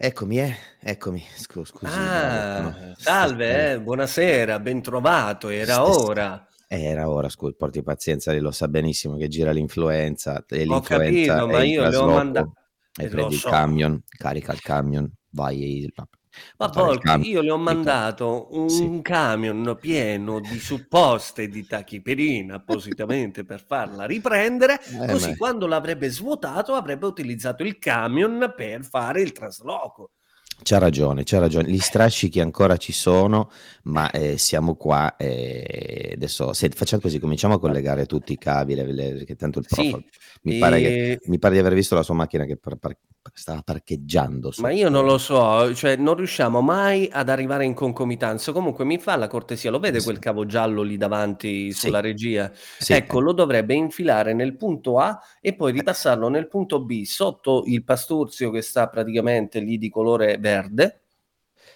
Eccomi, eh, eccomi. Scu scusi, no, Ah, stasera salve, eh, buonasera, bentrovato, era ora. eh, era ora, scu porti pazienza, lei lo sa benissimo che gira l'influenza e Ho l'influenza capito, ma il io le ho manda trasloco e eh, prendi il so. camion, carica il camion, vai Ma Volpi, io le ho mandato sì. un camion pieno di supposte di tachipirina appositamente per farla riprendere, Eh, così ma quando l'avrebbe svuotato avrebbe utilizzato il camion per fare il trasloco. C'ha ragione, c'ha ragione. Gli strascichi ancora ci sono, ma, ehm, siamo qua, ehm, adesso senti facciamo così, cominciamo a collegare tutti i cavi, le le che tanto il prof Sì, mi pare che ehm mi pare di aver visto la sua macchina che par par stava parcheggiando Ma io non lo so, cioè non riusciamo mai ad arrivare in concomitanza. Comunque mi fa la cortesia, lo vede Sì. quel cavo giallo lì davanti Sì. sulla regia? Sì, Ecco, eh. lo dovrebbe infilare nel punto A e poi Eh. ripassarlo nel punto B, sotto il pastorzio che sta praticamente lì di colore verde.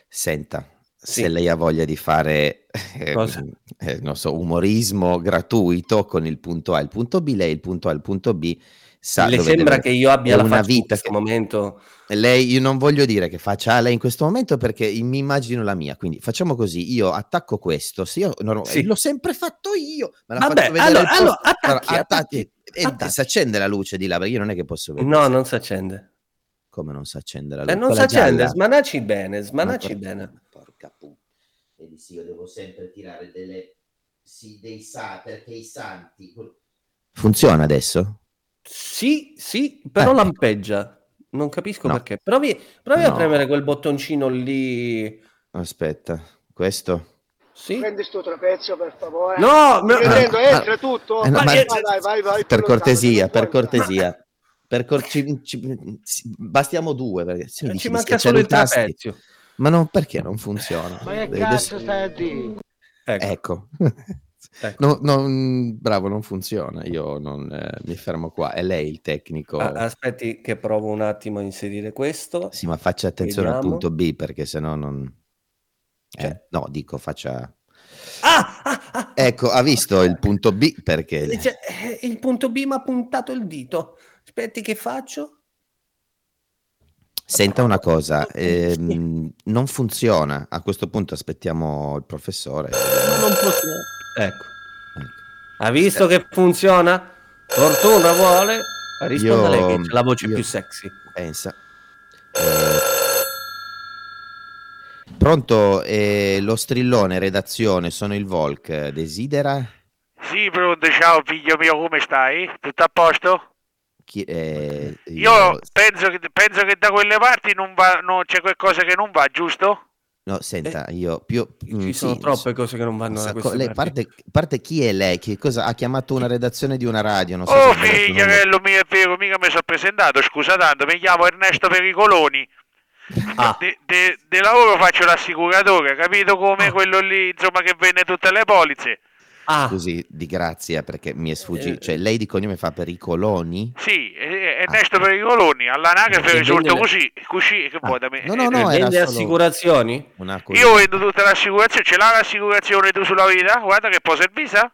Senta, se lei ha voglia di fare, ehm, ehm, non so, umorismo gratuito con il punto A e il punto B, lei il punto A e il punto B sa Le sembra deve che io abbia la una faccia in vita questo che momento lei io non voglio dire che faccia lei in questo momento perché mi immagino la mia, quindi facciamo così, io attacco questo, se io non Sì. l'ho sempre fatto io, me la Vabbè, allora il posto allora allora attacchi, attacchi attacchi, e attacchi. s'accende la luce di là, perché io non è che posso vedere No, non s'accende. come non s'accende la Eh, luce? non Quella s'accende, gialla? smanacci bene, Ma smanacci bene. porca pu vedi sì, io devo sempre tirare delle sì, dei sa perché i santi funziona adesso? Sì, sì, Eh, però ecco. lampeggia. Non capisco No. perché. Provi provi a premere No. quel bottoncino lì. Aspetta, questo? Sì? Prendi sto trapezio per favore. No, no, Ah, prendo, ah, entra tutto. eh, no, ma ma vai, vai, vai, vai, per cortesia, per cortesia. Per cor ci ci bastiamo 2 perché se Eh, dici ci manca solo il trapezio. ma non perché non funziona? Ma che Eh, cazzo stai a dire? Ecco, ecco. Ecco. No non bravo, non funziona. Io non ehm, mi fermo qua. È lei il tecnico aspetti che provo un attimo a inserire questo. Sì, ma faccia attenzione al Vediamo. punto B perché se no non eh? Cioè No, dico faccia Ah, ah, ah, Ecco, ha visto il punto B perché eh, cioè, eh, il punto B m'ha puntato il dito. Aspetti che faccio? Senta una cosa, ehm, non funziona. A questo punto aspettiamo il professore. Non posso ecco. Ecco. Ha visto che funziona? Fortuna vuole? Risponda lei che Io c'ha la voce io più sexy. pensa. Ehm Pronto, ehm, lo strillone redazione, sono il Volk, desidera? Sì, pronto, ciao figlio mio, come stai? Tutto a posto? Chi ehm, Io io penso che, penso che da quelle parti non va, no, c'è qualcosa che non va, giusto? No, Eh, senta, io più ci sono sì, troppe cose che non vanno da sa co queste lei parti. parte parte chi è lei? Che cosa ha chiamato una redazione di una radio, non so Oh, figliarello mio, è vero, mica mi sono presentato, scusa tanto, mi chiamo Ernesto Pericoloni. Ah, De, de- de lavoro faccio l'assicuratore, capito come ah, quello lì, insomma, che vende tutte le polizze? Ah, Scusi, di grazia perché mi è sfuggi cioè eh, lei di cognome fa Pericoloni? Sì, eh, Ah, Ernesto Pericoloni, all'anagrafe risulta così, così, che ah, vuoi da me? no, no, Eh, no, e era vende assicurazioni? una Io vendo tutta l'assicurazione, ce l'hai l'assicurazione tu sulla vita? Guarda che può servisa?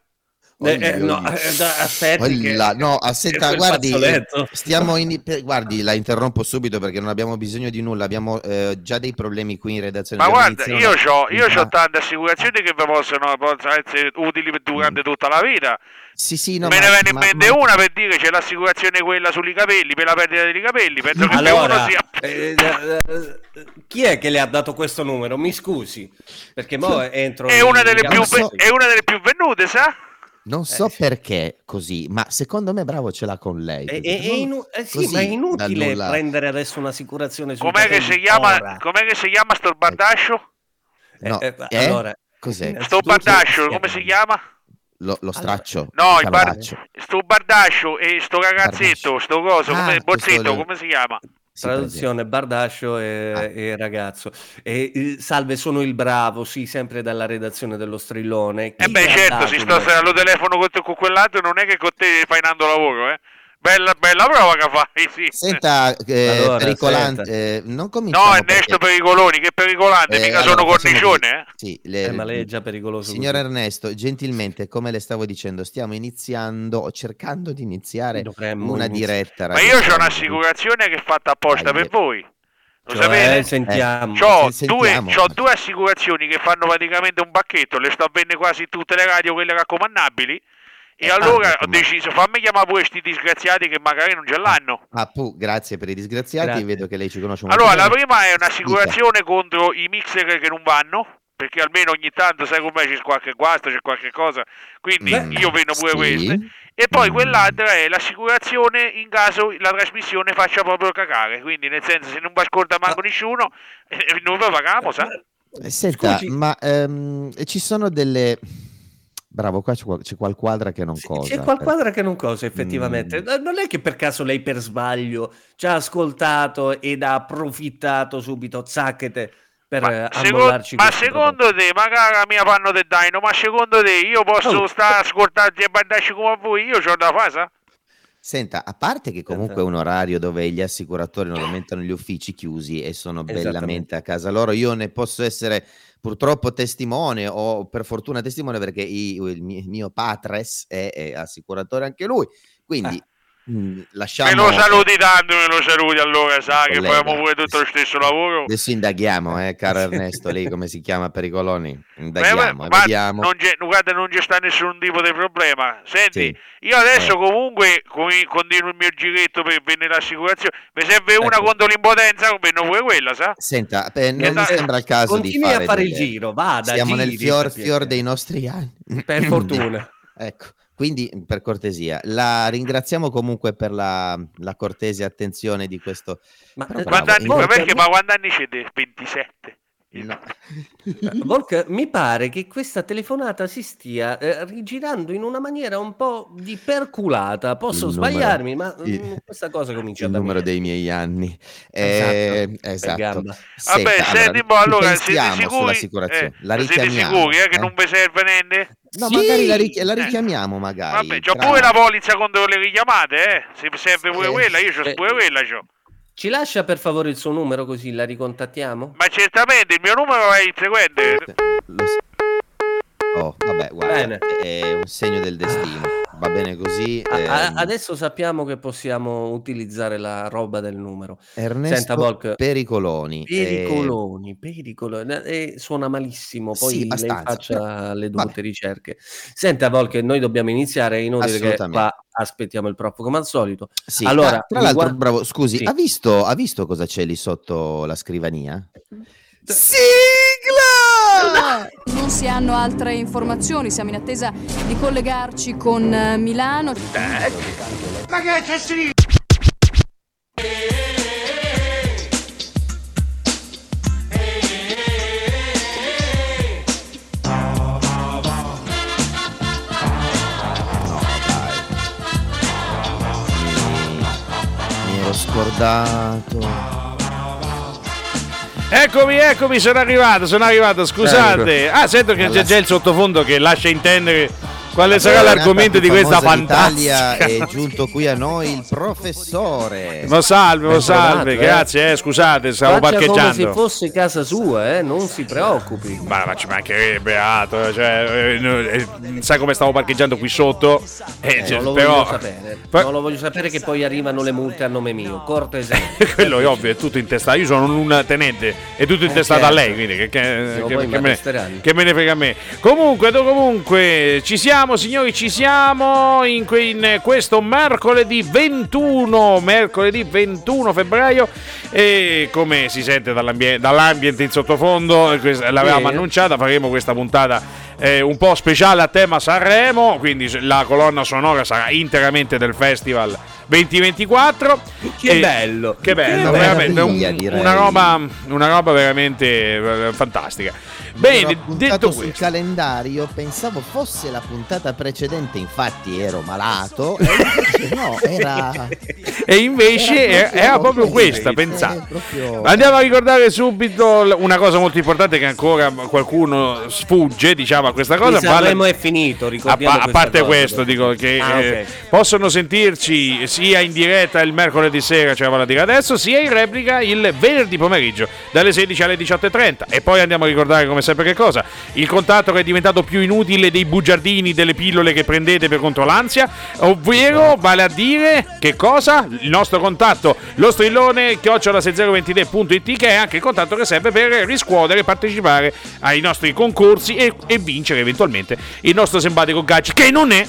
Eh, eh, no, eh, aspetti che no, che aspetta, quel guardi, eh, stiamo in per guardi, la interrompo subito perché non abbiamo bisogno di nulla, abbiamo, ehm, già dei problemi qui in redazione, Ma guarda, io ho io c'ho una tante assicurazioni che vi possono, possono essere utili durante tutta la vita. Sì, sì, no, Me ne viene in ma mente ma una per dire c'è l'assicurazione quella sui capelli, per la perdita dei capelli. Penso che per uno Allora, sia... eh, eh, eh, chi è che le ha dato questo numero? Mi scusi, perché mo entro È una delle più, so è una delle più vendute, sa? Non Eh, so sì. perché così, ma secondo me bravo ce l'ha con lei, È, è- inu- eh sì, ma è inutile nulla. prendere adesso un'assicurazione sui Com'è che si chiama, ora. com'è che si chiama sto Ecco. bardascio? Eh, No, eh, eh? allora, Cos'è? Sto bardascio, come si chiama? Lo lo Allora, straccio, No, il bar- sto bardascio e sto bardascio. ragazzetto, sto coso, come Ah, questo bozzetto, come si chiama? Traduzione bardascio e, Ah. e ragazzo. E, eh, salve, sono il bravo, sì, sempre dalla redazione dello Strillone. Eh Chi beh le ha certo, il sto allo telefono con, con quell'altro, non è che con te fai nando lavoro, eh? Bella, bella prova che fai, sì. Senta, eh, Allora, pericolante, senta. eh, non No, cominciamo Ernesto perché... Pericoloni, che pericolante, Eh, mica allora, sono cornicione, eh? Sì, le- Eh, ma lei è già pericoloso Signor così. Ernesto, gentilmente, come le stavo dicendo, stiamo iniziando, o cercando di iniziare Dovremmo una iniziare. diretta Ma io ho un'assicurazione che è fatta apposta Ahie. per voi. Lo Cioè, sapete? sentiamo. C'ho se- due, due assicurazioni che fanno praticamente un pacchetto, le sto a vendere quasi tutte le radio, quelle raccomandabili. E Eh, allora ah, ho deciso, fammi chiamare pure questi disgraziati che magari non ce l'hanno. Ah, pu, grazie per i disgraziati, Grazie. vedo che lei ci conosce molto Allora, la bene. prima è un'assicurazione contro i mixer che non vanno, perché almeno ogni tanto, sai com'è, c'è qualche guasto, c'è qualche cosa, quindi Beh, io vendo pure Sì. queste. E poi Mm. quell'altra è l'assicurazione in caso la trasmissione faccia proprio cagare, quindi nel senso se non vi ascolta manco nessuno, eh, noi lo paghiamo, sa? Eh, Senta, Scusi. ma ehm, ci sono delle... Bravo, qua c'è, qual- c'è qual quadra che non Sì, cosa. C'è qualquadra che non cosa, effettivamente. Mm. Non è che per caso lei per sbaglio ci ha ascoltato ed ha approfittato subito, zacchete, per Ma, eh, seco- ma secondo te, magari la mia fanno del daino, ma secondo te io posso Oh. stare a ascoltarti e bandarci come a voi? Io c'ho da fare, sa? Senta, a parte che comunque è un orario dove gli assicuratori normalmente hanno gli uffici chiusi e sono bellamente a casa loro, io ne posso essere purtroppo testimone o per fortuna testimone perché il mio, patres è, è assicuratore anche lui, quindi mh, Me lasciamo... lo saluti tanto, me lo saluti allora, sa che Collega. facciamo pure tutto lo stesso lavoro. Adesso indaghiamo, eh, caro Ernesto, lei come si chiama per i coloni? Beh, Indaghiamo, ma vediamo. non c'è, guarda, non c'è sta nessun tipo di problema. Senti, Sì. io adesso Eh. comunque continuo il mio giretto per venire l'assicurazione. Mi serve una Ecco. contro l'impotenza, vengo pure quella, sa? Senta, eh, non mi sembra il caso di Continui fare a fare il delle- giro, vada. Siamo nel giri, fior per fior piacere. dei nostri anni. Per fortuna. Ecco, quindi per cortesia, la ringraziamo comunque per la, la cortese attenzione di questo. Ma, Però bravo, Quanti anni, Volker, perché, ma quanti anni siete? 27. No. eh, Volker, mi pare che questa telefonata si stia eh, rigirando in una maniera un po' di perculata. Posso Il numero- sbagliarmi, ma il- mm, questa cosa comincia il da numero me. dei miei anni. Esatto, Eh, esatto. gamba. Senta, Vabbè, allora, senti, boh, allora siete pensiamo sicuri? sull'assicurazione. Eh, la siete sicuri eh, che eh? non vi serve niente? No, Sì! magari la, richi- la Eh. richiamiamo, magari. Vabbè, c'ho tra- pure la polizza contro le richiamate, eh. Se serve pure Eh, quella, io c'ho eh, pure quella, c'ho. Ci lascia per favore il suo numero così la ricontattiamo? Ma certamente il mio numero è il seguente. Lo Oh, vabbè, guarda, Bene. è un segno del destino. Va bene così. A- ehm, adesso sappiamo che possiamo utilizzare la roba del numero. Ernesto Senta, Volk. Pericoloni. eh, Pericoloni, pericoloni. Eh, suona malissimo, poi Sì, lei faccia le dovute vabbè. ricerche. Senta, Volk, noi dobbiamo iniziare, inutile che qua aspettiamo il prof come al solito. Sì, Allora, ah, tra l'altro, riguardo- bravo, scusi, Sì. ha, visto, ha visto cosa c'è lì sotto la scrivania? Sigla! Non si hanno altre informazioni, siamo in attesa di collegarci con eh, Milano. Mi, mi ero scordato. Eccomi, eccomi, sono arrivato, sono arrivato, scusate. Ah, sento che c'è già il sottofondo che lascia intendere quale sarà La l'argomento di questa fantastica. è giunto qui a noi il professore. Ma salve, ma salve, eh. grazie, eh, scusate, stavo Faccia come se parcheggiando. fosse casa sua, eh, non si preoccupi. Ma, ma ci mancherebbe altro, cioè, eh, eh, sai come stavo parcheggiando qui sotto? Eh, Eh, cioè, non lo però, voglio sapere. Non lo voglio sapere che poi arrivano le multe a nome mio. Cortesemente. quello è ovvio, è tutto intestato. Io sono un tenente, è tutto intestato a certo. lei, quindi che, che- Lo che- me, che me ne frega a me. Comunque, comunque, ci siamo, signori, ci siamo in, in questo mercoledì 21, mercoledì 21 febbraio. E come si sente dall'ambie- dall'ambiente in sottofondo, l'avevamo annunciata, faremo questa puntata eh, un po' speciale a tema Sanremo, quindi la colonna sonora sarà interamente del festival 2024. Che E- bello. Che bello, Che veramente un- una, roba, una roba veramente eh, fantastica. Bene, detto sul questo, calendario, pensavo fosse la puntata precedente, infatti ero malato. E invece no, era. e invece era, era proprio questa, eh, pensate. proprio- Andiamo a ricordare subito una cosa molto importante che ancora qualcuno sfugge, diciamo, a questa cosa. Il Sanremo vale- è finito, A, ricordiamo pa- a parte cosa, questo, dico che Ah, eh, ok. possono sentirci sia in diretta il mercoledì sera, ce la vado a dire adesso, sia in replica il venerdì pomeriggio dalle 16 alle 18.30. E poi andiamo a ricordare come sempre che cosa? Il contatto che è diventato più inutile dei bugiardini, delle pillole che prendete per contro l'ansia, ovvero vale a dire che cosa? Il nostro contatto, lo strillone chiocciolasezzero23.it che è anche il contatto che serve per riscuotere, partecipare ai nostri concorsi e, e vincere eventualmente il nostro simpatico gadget che non è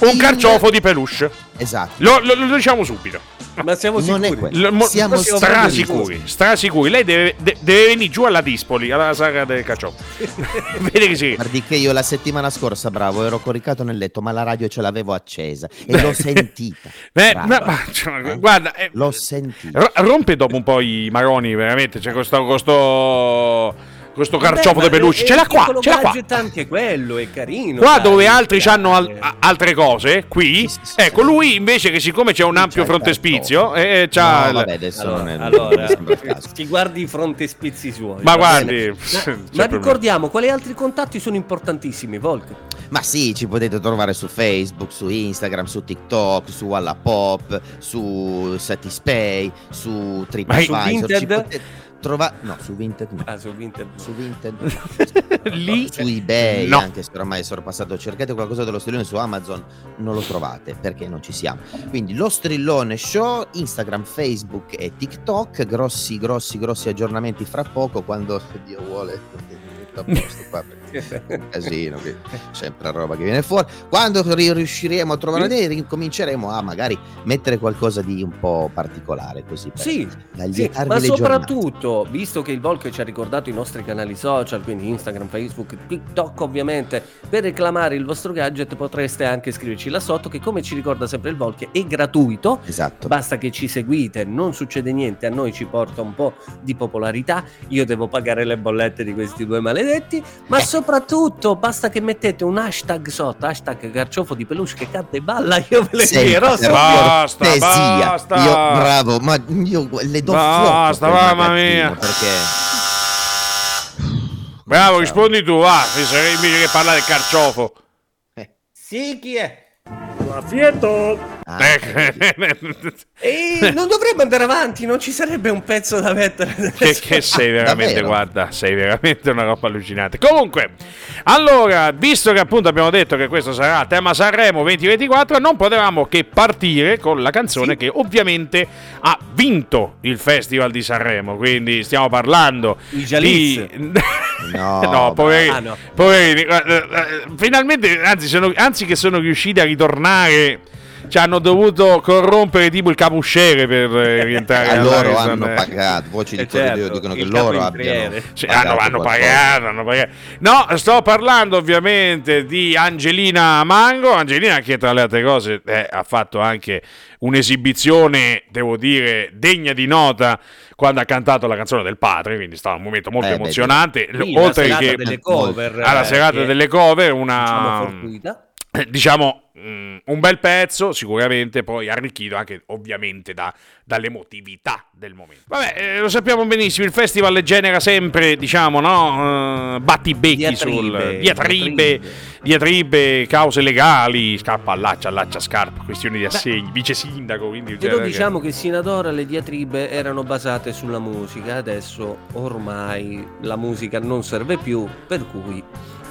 un carciofo di peluche. Esatto. Lo, lo- lo diciamo subito. Ma siamo Non è sicuri? Lo- mo- Siamo strasicuri, strasicuri. Lei deve, de- deve venire giù alla Dispoli, alla saga del carciofo. Vedi che sì. Guardi che io la settimana scorsa, bravo, ero coricato nel letto, ma la radio ce l'avevo accesa e l'ho sentita. Eh, Brava. ma- ma- cioè, guarda, eh, L'ho sentita. ro- rompe dopo un po' i maroni, veramente. C'è questo, questo, questo Vabbè, carciofo ma di peluche. è- Ce l'ha è qua, ce l'ha qua. anche quello, è carino. Qua dai, dove altri hanno al- altre cose, qui, Sì, sì, sì, ecco, sì. lui invece che siccome c'è un ampio frontespizio, eh, c'ha No, vabbè, adesso non Allora, è- allora non il caso. ti guardi i frontespizi suoi. Ma guardi, Ma, ma ricordiamo quali altri contatti sono importantissimi, Volk. Ma sì, ci potete trovare su Facebook, su Instagram, su TikTok, su Wallapop, su Satispay, su TripAdvisor. su ci Vinted? Trovare No, su Vinted no. Ah, su Vinted. Su Vinted no. Lì su eBay, no. anche se ormai è sorpassato, cercate qualcosa dello strillone su Amazon, non lo trovate perché non ci siamo. Quindi lo strillone show, Instagram, Facebook e TikTok, grossi, grossi, grossi aggiornamenti fra poco quando se Dio vuole. metto a posto qua perché casino, che sempre roba che viene fuori. Quando ri- riusciremo a trovare Sì. dei, ricominceremo a magari mettere qualcosa di un po' particolare così per Sì, Sì, ma le giornate. soprattutto, visto che il Volk ci ha ricordato i nostri canali social, quindi Instagram, Facebook, TikTok ovviamente, per reclamare il vostro gadget potreste anche scriverci là sotto che come ci ricorda sempre il Volk è gratuito, Esatto. basta che ci seguite, non succede niente, a noi ci porta un po' di popolarità, io devo pagare le bollette di questi due maledetti, ma soprattutto basta che mettete un hashtag sotto, hashtag carciofo di peluche che canta e balla, io ve le per sotto. Basta, cortesia. basta. Io bravo, ma io le do Basta, mamma mia. Perché Bravo, rispondi tu, va, invece che parlare del carciofo. Sì, chi è? Ah, E non dovremmo andare avanti, non ci sarebbe un pezzo da mettere. che, che sei veramente, guarda, sei veramente una roba allucinante. Comunque, allora, visto che appunto abbiamo detto che questo sarà tema Sanremo 2024, non potevamo che partire con la canzone Sì. che ovviamente ha vinto il Festival di Sanremo. Quindi stiamo parlando di... No, no, poverini, Ah, no. poverini, eh, finalmente, anzi, sono- anzi che sono riusciti a ritornare. Ci hanno dovuto corrompere tipo il capusciere per eh, rientrare a alla loro hanno eh. pagato, voci di Eh, certo, dicono che loro abbiano. Sì, hanno, hanno pagato, hanno pagato. No, sto parlando ovviamente di Angelina Mango. Angelina che tra le altre cose eh, ha fatto anche un'esibizione, devo dire, degna di nota quando ha cantato la canzone del padre, quindi stava un momento molto Eh, beh, emozionante. Sì, la oltre serata che delle cover. alla eh, serata delle cover, diciamo, una fortuita. diciamo mm, un bel pezzo sicuramente poi arricchito anche ovviamente da- dall'emotività del momento vabbè eh, lo sappiamo benissimo il festival genera sempre diciamo no eh, battibecchi sul Diatribe, diatribe diatribe. diatribe cause legali scappa allaccia allaccia scarpa questioni di assegni vice sindaco quindi Però cioè, diciamo che sino ad ora le diatribe erano basate sulla musica, adesso ormai la musica non serve più, per cui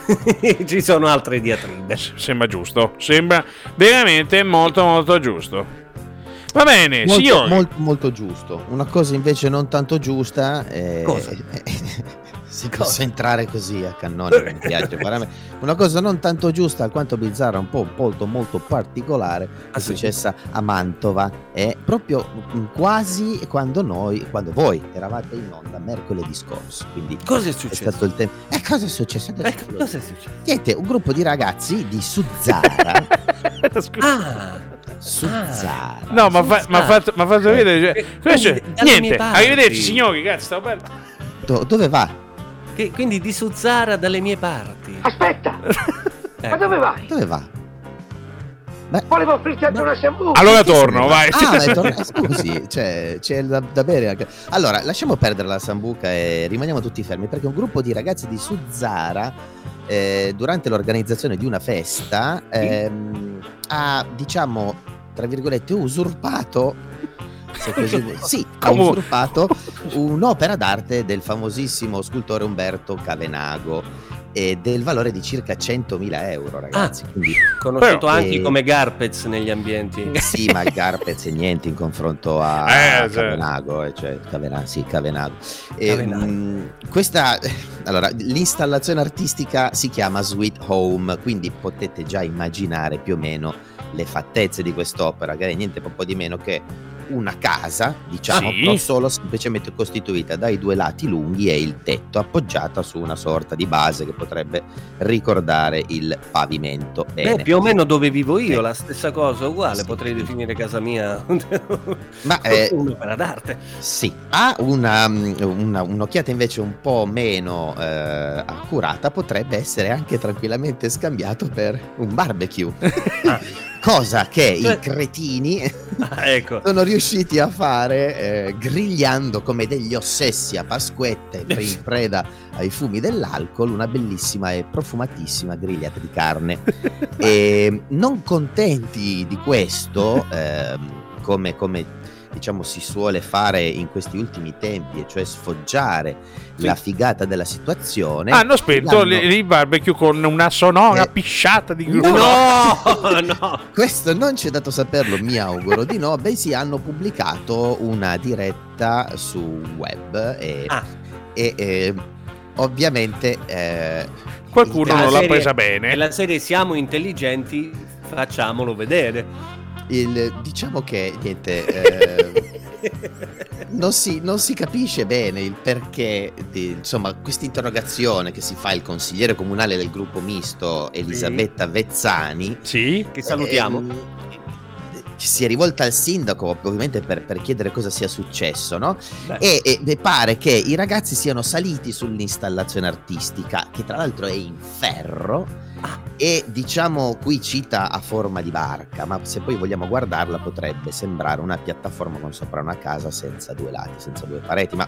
ci sono altre diatribe. sembra giusto sembra veramente molto molto giusto va bene Molto, signori molto, molto giusto. Una cosa invece non tanto giusta è... Cosa? si Cosa? possa entrare così a cannone, mi piace veramente. Una cosa non tanto giusta, alquanto bizzarra, un po' molto, molto particolare, è Ah, sì? successa a Mantova. È proprio mm, quasi quando noi, quando voi eravate in onda mercoledì scorso. Quindi Cosa è è successo? stato il tempo. E cosa è successo? Eh, cosa è successo? Siete un gruppo di ragazzi di Suzzara. Scusa. Ah, Suzzara. No, ma fa- fatto, fatto vedere. Cioè, mie niente, arrivederci signori, cazzo, stavo bene. Do- dove va? Che- quindi di Suzzara dalle mie parti. Aspetta, Eh, ma dove vai? Dove va? Volevo offrirti anche una sambuca. Allora torno, vai. Ah, beh, torna- scusi, c'è, c'è da, da bere anche. Allora, lasciamo perdere la sambuca e rimaniamo tutti fermi perché un gruppo di ragazzi di Suzzara, eh, durante l'organizzazione di una festa, ehm, ha, diciamo, tra virgolette, usurpato. Se così vuoi- sì, ha usurpato un'opera d'arte del famosissimo scultore Umberto Cavenago e del valore di circa 100.000 euro, ragazzi. Quindi Conosciuto Però- anche Eh, come Garpez negli ambienti. sì, ma Garpez è niente in confronto a Eh, sì. Cavenago, eh, cioè Cavena- sì, Cavenago. E, Cavenago. mh, questa, allora, l'installazione artistica si chiama Sweet Home, quindi potete già immaginare più o meno le fattezze di quest'opera, che è niente po' di meno che una casa, diciamo, Sì. però solo semplicemente costituita dai due lati lunghi e il tetto, appoggiata su una sorta di base che potrebbe ricordare il pavimento. Bene. Beh, più o meno dove vivo io, Eh. la stessa cosa, uguale, Sì. potrei definire casa mia Ma eh, un'opera d'arte. Sì, ha una, mm, una- un'occhiata invece un po' meno eh, accurata, potrebbe essere anche tranquillamente scambiato per un barbecue. Cosa che i cretini Ah, ecco. sono riusciti a fare eh, grigliando come degli ossessi a Pasquette in preda ai fumi dell'alcol una bellissima e profumatissima grigliata di carne. e non contenti di questo, ehm, come, come diciamo si suole fare in questi ultimi tempi, e cioè sfoggiare Sì. la figata della situazione, Hanno spento il barbecue con una sonora Eh, pisciata di no! No, no. Questo non ci è dato saperlo, mi auguro di no, bensì hanno pubblicato una diretta su web e, Ah. e, eh, ovviamente eh, Qualcuno non l'ha serie- presa E bene. la serie Siamo intelligenti, facciamolo vedere. Il- diciamo che niente, eh, non, si, non si capisce bene il perché, di, insomma, questa interrogazione che si fa il consigliere comunale del gruppo misto Elisabetta Vezzani Sì? Che salutiamo. Ci si è rivolta al sindaco ovviamente per, per chiedere cosa sia successo, no? E- e pare che i ragazzi siano saliti sull'installazione artistica, che tra l'altro è in ferro. Ah. E diciamo qui cita a forma di barca, ma se poi vogliamo guardarla potrebbe sembrare una piattaforma con sopra una casa senza due lati, senza due pareti, ma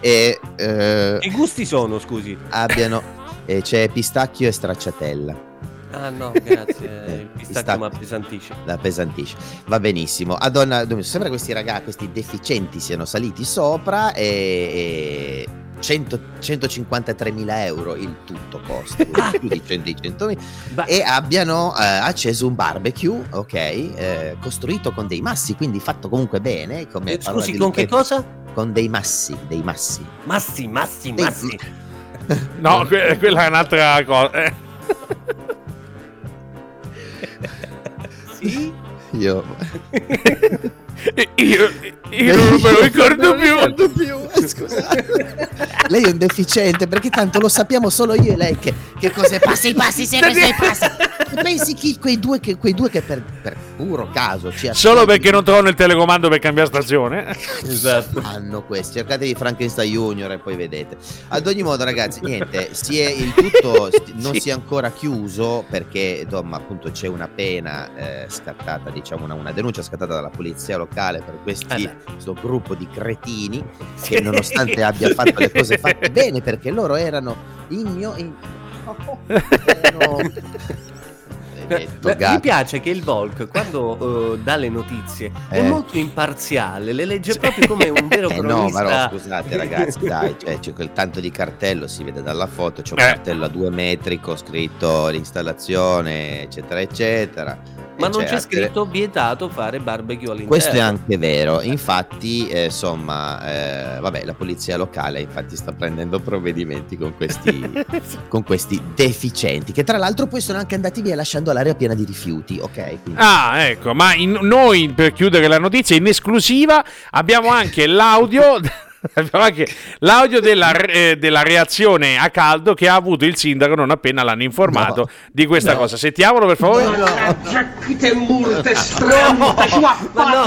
eh, eh, Che gusti sono, scusi? abbiano eh, c'è pistacchio e stracciatella. Ah no, grazie. Eh, Il pistacchio. mi appesantisce. la pesantisce. Va benissimo. Adonna, sembra che questi ragazzi, questi deficienti siano saliti sopra e, e 100 153.000 euro il tutto costa, più di 100 di 100.000, Beh, e abbiano eh, acceso un barbecue, ok, eh, costruito con dei massi, quindi fatto comunque bene. Come eh, scusi, di con che cosa? Con dei massi, dei massi. Massi, massi, Dei- massi. No, que- quella è un'altra cosa. Eh. Sì? Io, Io, non me lo ricordo Non più. ricordo più, Scusate. lei è un deficiente perché tanto lo sappiamo solo io e lei che, che cos'è passi passi sempre sei passi pensi chi quei due che, quei due che per, per puro caso ci Solo perché non trovano il telecomando per cambiare stazione. Esatto. hanno questi cercate di Frankenstein Junior e poi vedete ad ogni modo ragazzi niente si è il tutto non Sì. si è ancora chiuso perché insomma appunto c'è una pena eh, scattata diciamo una, una denuncia scattata dalla polizia locale per questi Eh questo gruppo di cretini che nonostante abbia fatto le cose fatte bene perché loro erano igno in... erano... Maledetto Beh, mi piace che il Volk, quando eh, dà le notizie, è Eh. molto imparziale, le legge proprio come un vero Eh no, ma cronista. no, scusate ragazzi, dai, cioè, c'è quel tanto di cartello, si vede dalla foto, c'è un Eh. cartello a due metri con scritto l'installazione, eccetera, eccetera. Ma E non c'è c'è scritto vietato fare barbecue all'interno. Questo è anche vero, infatti, eh, insomma, eh, vabbè, la polizia locale infatti sta prendendo provvedimenti con questi, con questi deficienti, che tra l'altro poi sono anche andati via lasciando l'area piena di rifiuti, ok? Quindi- Ah, ecco, ma in- noi per chiudere la notizia in esclusiva abbiamo anche l'audio. Abbiamo anche l'audio della, re- della reazione a caldo che ha avuto il sindaco non appena l'hanno informato No. di questa No. cosa. Sentiamolo per favore. No.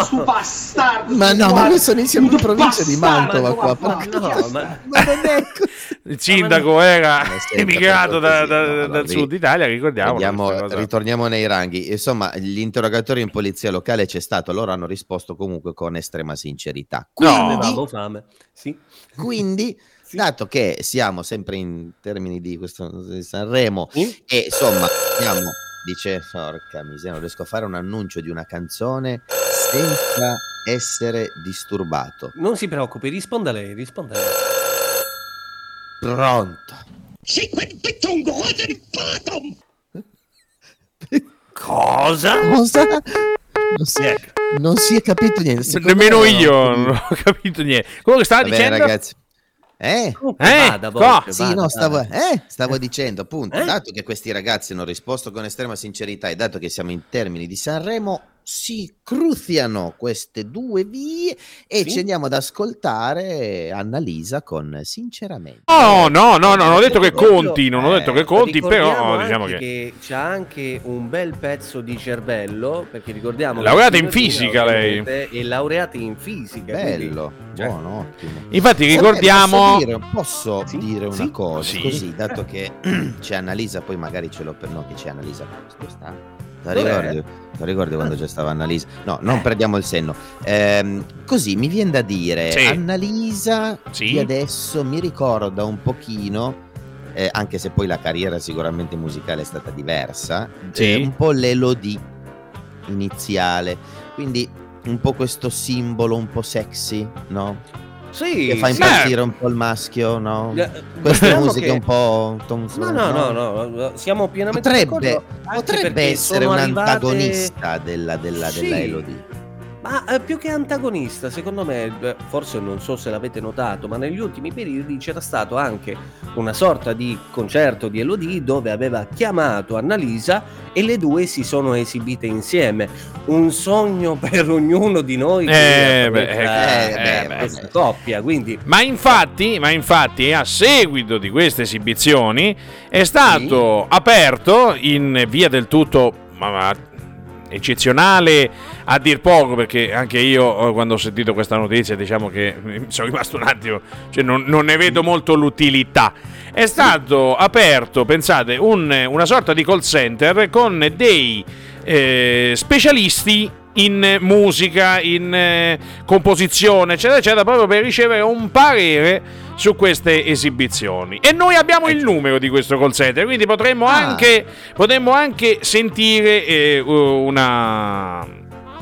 su bastardo. Ma no, ma noi sono in siamo in provincia di Mantova qua. No, ma- ma non è così. Il sindaco era Eh, emigrato da- così, da- no, dal no, sud Italia, ricordiamo. Ritorniamo nei ranghi. Insomma, l'interrogatorio in polizia locale c'è stato, loro hanno risposto comunque con estrema sincerità. No. Quindi, Avevamo fame. Sì. quindi, Sì. dato che siamo sempre in termini di questo di Sanremo Sì? e insomma siamo dice, porca miseria, non riesco a fare un annuncio di una canzone senza essere disturbato. Non si preoccupi, risponda lei, risponda lei. Pronto. Cosa? Cosa? Non si, Ecco. non si è capito niente. secondo Nemmeno me io no. non ho capito niente. Comunque stava Va bene, dicendo... ragazzi. Eh? Comunque Eh, vada, Volpe, Sì, vada, no, stavo, vada. eh, stavo dicendo appunto, Eh? dato che questi ragazzi hanno risposto con estrema sincerità e dato che siamo in termini di Sanremo, si cruziano queste due vie e Sì. ci andiamo ad ascoltare Annalisa con sinceramente. No, no, no, no, non ho detto che conti, non ho eh, detto che conti, però Ricordiamo diciamo anche che... c'ha anche un bel pezzo di cervello perché ricordiamo che Laureata in fisica, lei. è laureata in fisica Bello, cioè- buono, ottimo. Infatti Vabbè, ricordiamo... Posso dire, posso Sì, dire una sì, cosa, sì. così, dato che c'è Annalisa, poi magari ce l'ho per no, che c'è Annalisa. Dove sta? Te la ricordi? La ricordi quando c'è stava Annalisa? No, non perdiamo il senno. Ehm, così mi viene da dire, Sì. Annalisa Sì. di adesso mi ricorda un pochino, eh, anche se poi la carriera sicuramente musicale è stata diversa, Sì. eh, un po' l'elodie iniziale. Quindi un po' questo simbolo un po' sexy, no? Sì, che fa sì. impazzire un po' il maschio, no? Eh, Queste diciamo musiche che- un po'. tom- No, no, no, no, no, siamo pienamente Potrebbe, potrebbe essere un arrivate- antagonista della, della, Sì. della Elodie. Ma eh, più che antagonista, secondo me, eh, forse non so se l'avete notato, ma negli ultimi periodi c'era stato anche una sorta di concerto di Elodie dove aveva chiamato Annalisa e le due si sono esibite insieme. Un sogno per ognuno di noi. Eh, che beh, eh, eh, beh, questa coppia, quindi Ma infatti, ma infatti, a seguito di queste esibizioni è stato aperto in via del tutto ma- ma eccezionale a dir poco perché anche io eh, quando ho sentito questa notizia diciamo che mi sono rimasto un attimo cioè non, non ne vedo molto l'utilità è stato aperto pensate un- una sorta di call center con dei eh, specialisti in musica, in eh, composizione, eccetera, eccetera, proprio per ricevere un parere su queste esibizioni. E noi abbiamo il numero di questo call center, quindi potremmo, Ah. anche, potremmo anche sentire eh, una,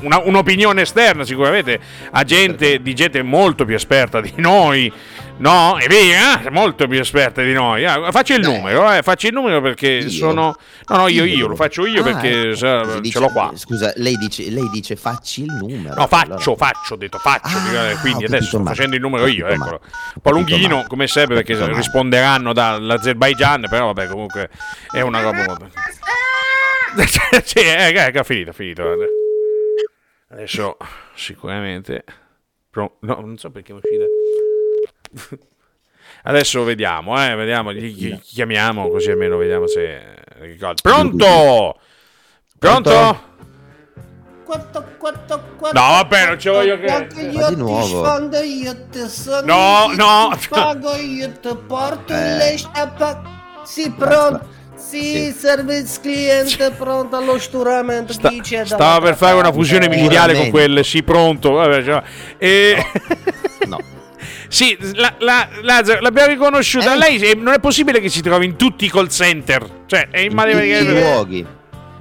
una- un'opinione esterna, sicuramente, a gente, di gente molto più esperta di noi. No, è vero, eh? molto più esperta di noi. Ah, faccio il Beh. numero, eh, faccio il numero perché Io? sono... No, no, io, io, lo faccio io Ah, perché ecco. Si ce dice- l'ho qua. Scusa, lei dice, lei dice facci il numero. No, faccio, allora- faccio, ho detto faccio, Ah, eh, quindi adesso sto male. facendo il numero io, eccolo. Un po' lunghino, male. come sempre, perché male. risponderanno dall'Azerbaigian, però vabbè, comunque è una roba sì, eh, eh, ha finito, ha finito. Adesso sicuramente... No, non so perché mi uscita... Adesso vediamo, eh, vediamo, gli, gli chiamiamo così almeno vediamo se... Pronto? Pronto? Quanto, quanto, quanto, No, vabbè, non ci voglio credere. io Ma di ti nuovo? sfondo, io ti sono No, io no. ti pago, io ti porto Eh. le sciappa. Sì, pronto. Sì, Sì. service cliente pronto allo sturamento. Sta- c'è stava per fare una fusione micidiale con quelle, sì, pronto. Vabbè, cioè, e... No. sì, la, la- Lazzaro, l'abbiamo riconosciuta. Eh? Lei non è possibile che si trovi in tutti i call center. Cioè, è in In tutti i male luoghi.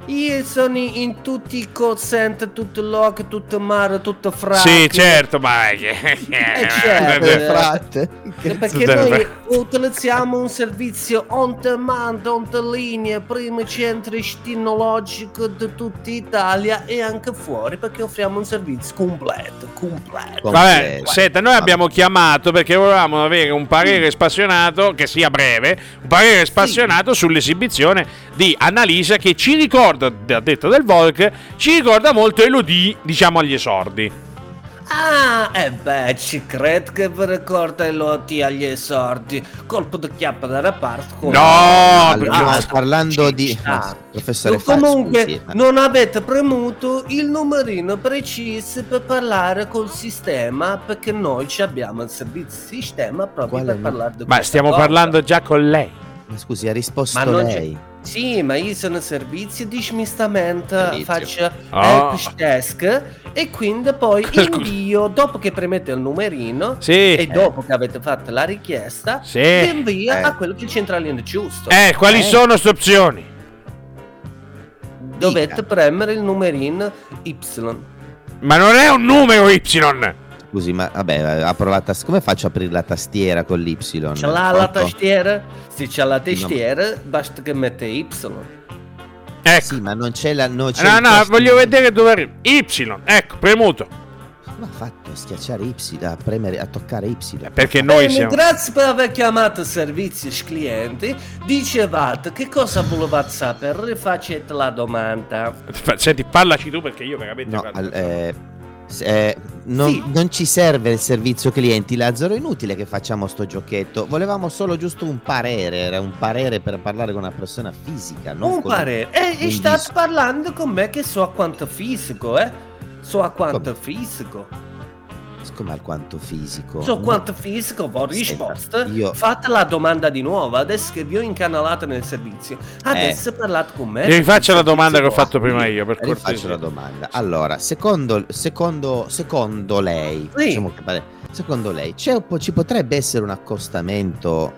Io sono in tutti i call center, tutto loc, tutto mare, tutto frac. Sì, certo, ma è che... Eh, certo. Eh, Perché noi utilizziamo un servizio on demand, on the linea, primo centro tecnologico di tutta Italia e anche fuori perché offriamo un servizio completo, completo. Vabbè, senta, noi abbiamo chiamato perché volevamo avere un parere spassionato, che sia breve, un parere spassionato sull'esibizione di Annalisa che ci ricorda, a detta del Volk, ci ricorda molto Elodie, diciamo agli esordi. Ah, e beh, ci credo che vi ricorda lotti agli esordi. Colpo di chiappa da reparto. con- No, Allora, Ah, parlando di ma, professore Comunque scusi, ma- non avete premuto il numerino preciso per parlare col sistema perché noi ci abbiamo il servizio sistema proprio Quale per parlare di Ma stiamo cosa. parlando già con lei. Ma scusi, ha risposto Ma c'è- lei. Sì, ma io sono servizio di smistamento, Servizio. faccio Ah. help desk e quindi poi invio, dopo che premete il numerino Sì. e dopo che avete fatto la richiesta, Sì. vi invia Eh. a quello che è il centralino giusto. Eh, quali Eh. sono queste opzioni? dovete premere il numerino Y. Ma non è un numero Y! Scusi, ma vabbè, apro la tas- come faccio a aprire la tastiera con l'Y? Ce l'ha la Otto? tastiera? Se c'è la tastiera, basta che mette Y. Ecco. Sì, ma non c'è la... No, c'è No, no, tasto- voglio vedere dove arriva. Y, ecco, premuto. Come ha fatto a schiacciare Y, a premere, a toccare Y? Perché noi Bene, siamo. Grazie per aver chiamato servizi clienti. Dicevate che cosa volevate sapere? Facete la domanda. Senti, parlaci tu perché io veramente. No, al- eh, s- eh, non, Sì. non ci serve il servizio clienti, Lazzaro, è inutile che facciamo sto giochetto. Volevamo solo giusto un parere, era un parere per parlare con una persona fisica, non Un parere. E, e state disco. parlando con me che so a quanto fisico, eh? So a quanto fisico. Come alquanto fisico. So quanto fisico, ho risposto. io- Fate la domanda di nuovo, adesso che vi ho incanalato nel servizio. Adesso parlate con me. Mi rifaccia la domanda che ho fatto prima io, per Rifaccio cortesia. la domanda. Allora, secondo, secondo, secondo lei, Sì. diciamo che secondo lei, c'è un po'- ci potrebbe essere un accostamento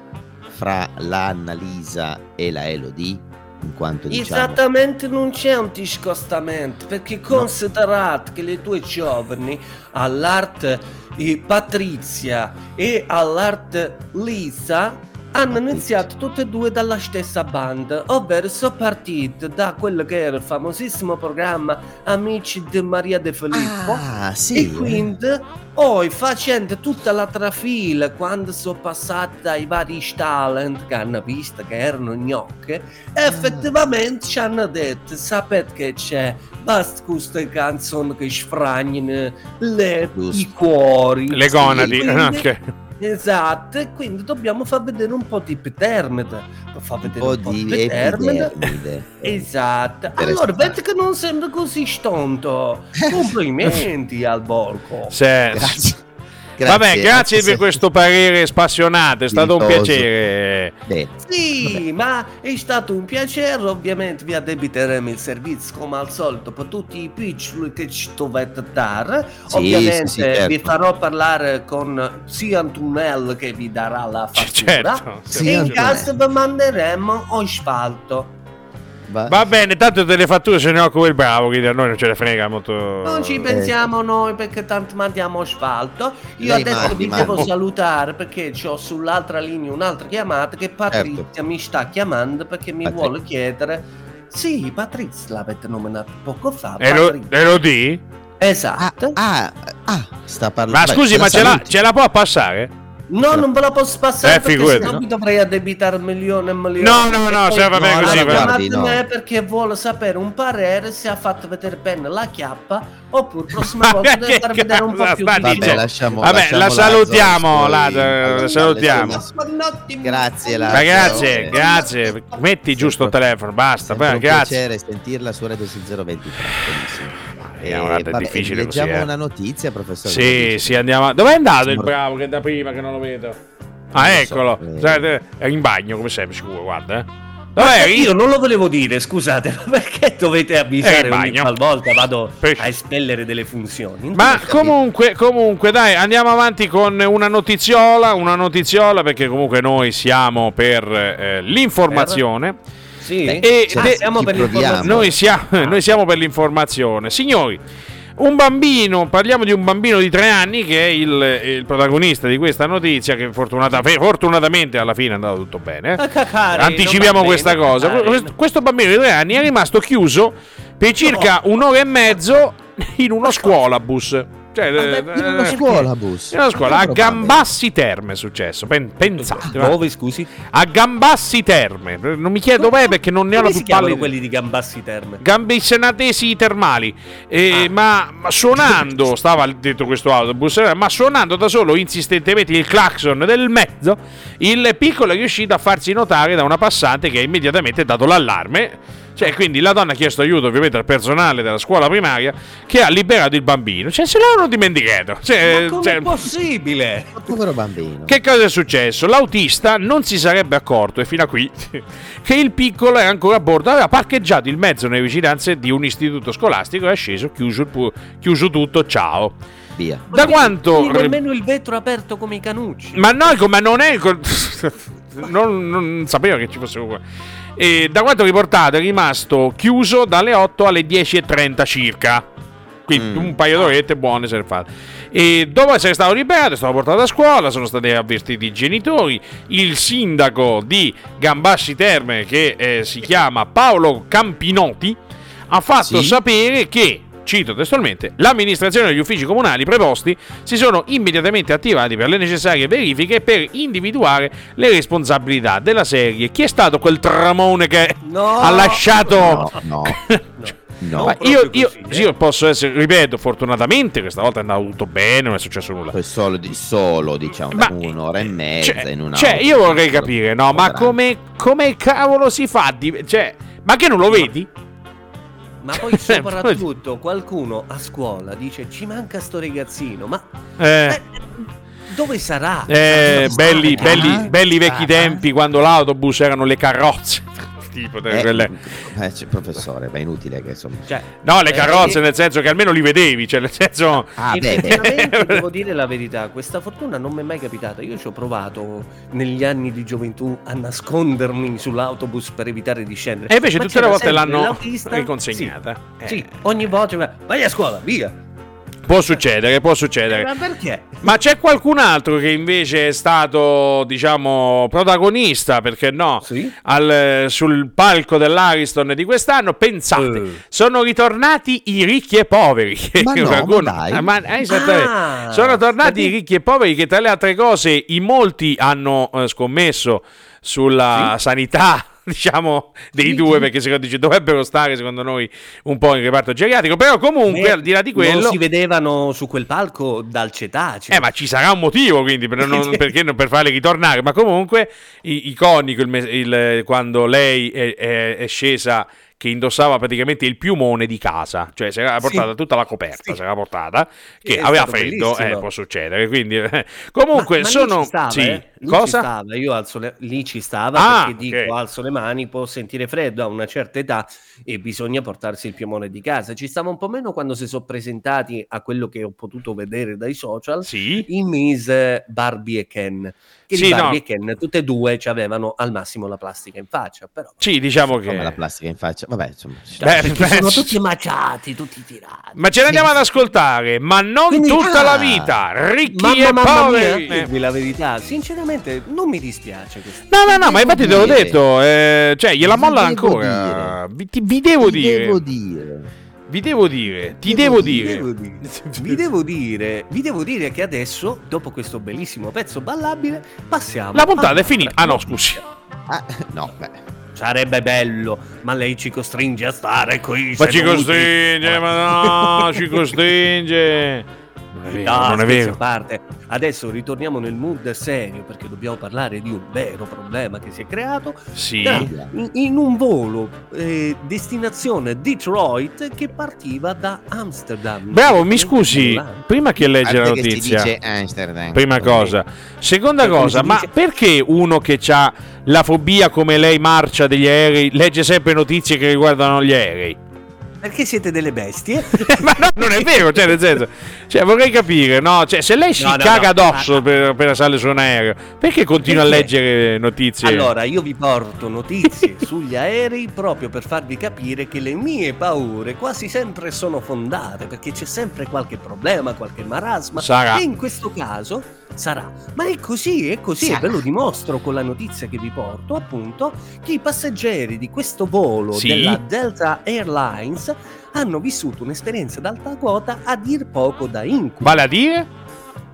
fra la Annalisa e la Elodie? In quanto diciamo... Esattamente non c'è un discostamento perché considerate che le due giovani all'arte eh, Patrizia e all'arte Lisa hanno iniziato tutte e due dalla stessa banda, ovvero sono partite da quello che era il famosissimo programma Amici di Maria De Filippo. Ah, sì. E quindi poi facendo tutta la trafila quando sono passati dai vari talent che hanno visto che erano gnocche effettivamente ci hanno detto sapete che c'è basta queste canzoni che sfragnano le- i cuori Le gonadi. Quindi- ok. Esatto e quindi dobbiamo far vedere un po' di per far Un vedere po' un po' di di epidermide. Esatto, allora vedi che non sembra così stonto. Complimenti al Borco. Se- Grazie. Vabbè, grazie anche se- per questo parere spassionato, è stato un piacere. Bene. Sì, ma è stato un piacere. Ovviamente vi addebiteremo il servizio come al solito per tutti i piccioli che ci dovete dare. Sì, Ovviamente sì, sì, certo. vi farò parlare con sia Antonello che vi darà la fattura. Certo. E in caso vi manderemo asfalto. Va- Va bene, tanto delle fatture se ne occupa il bravo, quindi a noi non ce ne frega molto. Non ci pensiamo noi perché tanto mandiamo asfalto. Io Lei adesso mandi, vi mandi. devo salutare perché ho sull'altra linea un'altra chiamata che Patrizia Certo. mi sta chiamando perché mi Patrizia. vuole chiedere. Sì, Patrizia l'avete nominato poco fa. E lo, e di? Ah, Esatto. ah, ah, sta parlando. Ma scusi, ma ce la, ce la può passare? No, non ve la posso passare Eh, perché figurati. sennò vi dovrei addebitare milioni e milioni. No, no, no, se va bene no, così. guardi, no. me perché vuole sapere un parere se ha fatto vedere bene la chiappa oppure prossima Ma volta deve far vedere un po' più di Vabbè, lasciamo, Vabbè, lasciamo la salutiamo, poi- la- Allora, la salutiamo. Grazie, Lazzaro. Grazie, Eh, grazie. Metti giusto il telefono, basta. beh, un grazie. piacere sentirla su sul 023. Benissimo. Eh, è vabbè, difficile così, leggiamo eh. una notizia, professore. Sì, sì, andiamo. Dov'è andato il bravo che è da prima che non lo vedo? Ah, Non lo so, eccolo. eh. Sai, È in bagno, come sempre, sicuro, guarda. Eh. Dov'è? io non lo volevo dire, scusate, ma perché dovete avvisare ogni bagno. qualvolta vado Per- a espellere delle funzioni? Non Ma comunque, comunque, dai, andiamo avanti con una notiziola, una notiziola perché comunque noi siamo per eh, l'informazione. Sì? E de- siamo per. Noi siamo, noi siamo per l'informazione. Signori, un bambino, parliamo di un bambino di tre anni che è il, il protagonista di questa notizia che fortunata- fortunatamente alla fine è andato tutto bene. eh. Ah, cacare, Anticipiamo questa bene, cosa. Questo, questo bambino di tre anni è rimasto chiuso per circa un'ora e mezzo in uno scuolabus. Cioè, eh, In una eh, scuola, bus. in una scuola a. Gambassi Terme è successo. Pen- pensate, va. Dove, scusi? a Gambassi Terme. Non mi chiedo dov'è perché non ne ho la Come più si chiamano pallida- quelli di Gambassi Terme? Gambi senatesi termali. Eh, Ah. ma, ma suonando, stava dentro questo autobus, eh, ma suonando da solo insistentemente il clacson del mezzo, il piccolo è riuscito a farsi notare da una passante che ha immediatamente dato l'allarme. Cioè, quindi la donna ha chiesto aiuto ovviamente al personale della scuola primaria che ha liberato il bambino. Cioè, se l'hanno dimenticato. Cioè, Ma com'è cioè, possibile? Povero bambino. che cosa è successo? L'autista non si sarebbe accorto, e fino a qui, che il piccolo era ancora a bordo. Aveva parcheggiato il mezzo nelle vicinanze di un istituto scolastico e è sceso, chiuso, il pu- chiuso tutto, ciao. Via. Da quanto... Nemmeno il vetro aperto come i canucci. Ma no, come non è... non, non sapevo che ci fosse... E da quanto riportato è rimasto chiuso dalle 8 alle 10.30 circa. Quindi Mm. un paio d'orette buone se ne fa. E dopo essere stato liberato è stato portato a scuola, sono stati avvertiti i genitori, il sindaco di Gambassi Terme che eh, si chiama Paolo Campinotti ha fatto Sì. sapere che Cito testualmente, l'amministrazione e gli uffici comunali preposti si sono immediatamente attivati per le necessarie verifiche per individuare le responsabilità della serie. Chi è stato quel tramone che No! ha lasciato No, no, No, no. io, io- così, sì, eh. io posso essere, ripeto, fortunatamente questa volta è andato tutto bene, non è successo nulla. Poi solo, di- solo diciamo Ma- un'ora e mezza Cioè, in una cioè, io vorrei capire, no, ma come, come cavolo si fa? di- cioè, ma che non lo vedi? Ma poi soprattutto qualcuno a scuola dice ci manca sto ragazzino, ma Eh, eh, dove sarà? eh, Dove belli, sarà? belli, belli vecchi Ah, tempi quando l'autobus erano le carrozze. Tipo Eh, quelle- eh, cioè, professore, ma è inutile che insomma. Cioè, No, le eh, carrozze eh, nel senso che almeno li vedevi, cioè nel senso... Ah, beh, beh. Effettivamente devo dire la verità, questa fortuna non mi è mai capitata. Io ci ho provato negli anni di gioventù a nascondermi sull'autobus per evitare di scendere. E invece Ma tutte le volte l'hanno l'autista- riconsegnata. Sì, Eh, sì, ogni volta vai a scuola, via. Può succedere, può succedere. Ma perché? Ma c'è qualcun altro che invece è stato, diciamo, protagonista, perché no, Sì? al- sul palco dell'Ariston di quest'anno? Pensate, Eh. sono ritornati i ricchi e poveri. Ma no, Qualcuno- ma dai. Ah, ma- eh, esattamente. Ah, sono tornati perché- i ricchi e poveri che tra le altre cose in molti hanno eh, scommesso sulla sanità. Diciamo dei Sì, due, sì. perché secondo, dice, dovrebbero stare secondo noi un po' in reparto geriatrico. Però, comunque, Beh, al di là di quello, Non si vedevano su quel palco dal cetaceo. eh, ma ci sarà un motivo, quindi, per, non- perché non per farle ritornare. Ma comunque, i- iconico il, il- quando lei è, è- è scesa che indossava praticamente il piumone di casa, cioè si era Sì. portata tutta la coperta, Sì. si era portata, che È aveva freddo, eh, può succedere. Quindi, eh, comunque, Ma- ma sono... stava, sì. eh. Cosa? stava, io alzo le... lì ci stava Ah, perché dico ok. alzo le mani, può sentire freddo a una certa età e bisogna portarsi il piumone di casa. Ci stava un po' meno quando si sono presentati a quello che ho potuto vedere dai social Sì. i Miss Barbie e Ken. Che Sì, Barbie no. e Ken tutte e due ci avevano al massimo la plastica in faccia, però Sì, diciamo Come la che... plastica in faccia. Vabbè, insomma. Beh, perché beh, sono tutti maciati, tutti tirati. Ma ce ne andiamo ad ascoltare, ma non Quindi- tutta la Ah. vita, ricchi Mamma, e mamma poveri. mia, dirvi la verità, sinceramente non mi dispiace questo. No, no, no, ma infatti te l'ho detto, eh, cioè gliela Vi molla ancora. Vi, ti- vi devo Ti dire, devo dire. Vi devo dire, ti Devo devo dire, devo dire. Vi devo dire, vi devo dire che adesso, dopo questo bellissimo pezzo ballabile, passiamo. La puntata è a- finita. Ah no, scusi. Ah, no, beh. Sarebbe bello, ma lei ci costringe a stare qui. Ma ci costringe, ma no, ci costringe. Non è vero, No, non è vero. parte. Adesso ritorniamo nel mood serio perché dobbiamo parlare di un vero problema che si è creato. Sì. In, in un volo eh, destinazione Detroit che partiva da Amsterdam. Bravo, mi scusi, prima che legge la che notizia. dice Amsterdam. Prima cosa. Seconda Come cosa, ma dice? perché uno che ha la fobia come lei marcia degli aerei legge sempre notizie che riguardano gli aerei? Perché siete delle bestie? ma no, non è vero, cioè nel senso, cioè vorrei capire, no, cioè se lei si No, no, caga no. addosso per, appena sale su un aereo, perché continua a Perché? leggere notizie? Allora, io vi porto notizie sugli aerei proprio per farvi capire che le mie paure quasi sempre sono fondate, perché c'è sempre qualche problema, qualche marasma. Sarà. E in questo caso sarà. Ma è così, è così, e Sarà. ve lo dimostro con la notizia che vi porto, appunto, che i passeggeri di questo volo Sì. della Delta Airlines hanno vissuto un'esperienza ad alta quota a dir poco da incubo. Vale a dire?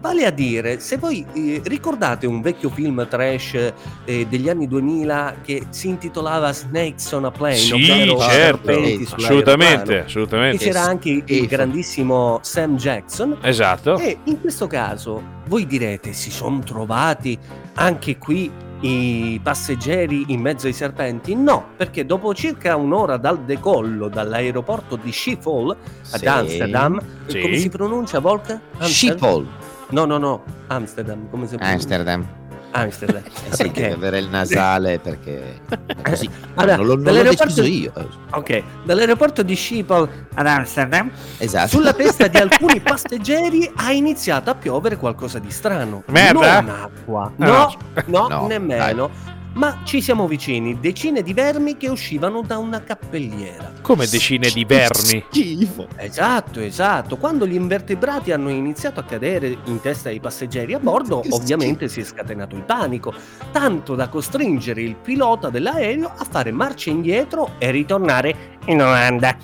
Vale a dire, se voi eh, ricordate un vecchio film trash eh, degli anni 2000 che si intitolava Snakes on a Plane, Sì, certo, serpenti assolutamente, sull'aeroplano, e assolutamente. c'era anche il Schifo. grandissimo Sam Jackson. Esatto. E in questo caso voi direte, si sono trovati anche qui i passeggeri in mezzo ai serpenti? No, perché dopo circa un'ora dal decollo dall'aeroporto di Schiphol ad Sì. Amsterdam, Sì. come si pronuncia Volca? Amsterdam? Schiphol. No, no, no, Amsterdam, come si pronuncia? Amsterdam. Amsterdam. Eh sì, Perché? deve avere il nasale perché è così. Allora, non l'ho, non l'ho deciso io. Ok, dall'aeroporto di Schiphol ad Amsterdam, Esatto. sulla testa di alcuni passeggeri ha iniziato a piovere qualcosa di strano. Merda? Non acqua. Ah, No, no, no, nemmeno. Ma ci siamo vicini, decine di vermi che uscivano da una cappelliera. Come decine di vermi. Schifo. Esatto, esatto. Quando gli invertebrati hanno iniziato a cadere in testa ai passeggeri a bordo, ovviamente si è scatenato il panico, tanto da costringere il pilota dell'aereo a fare marcia indietro e ritornare in Olanda.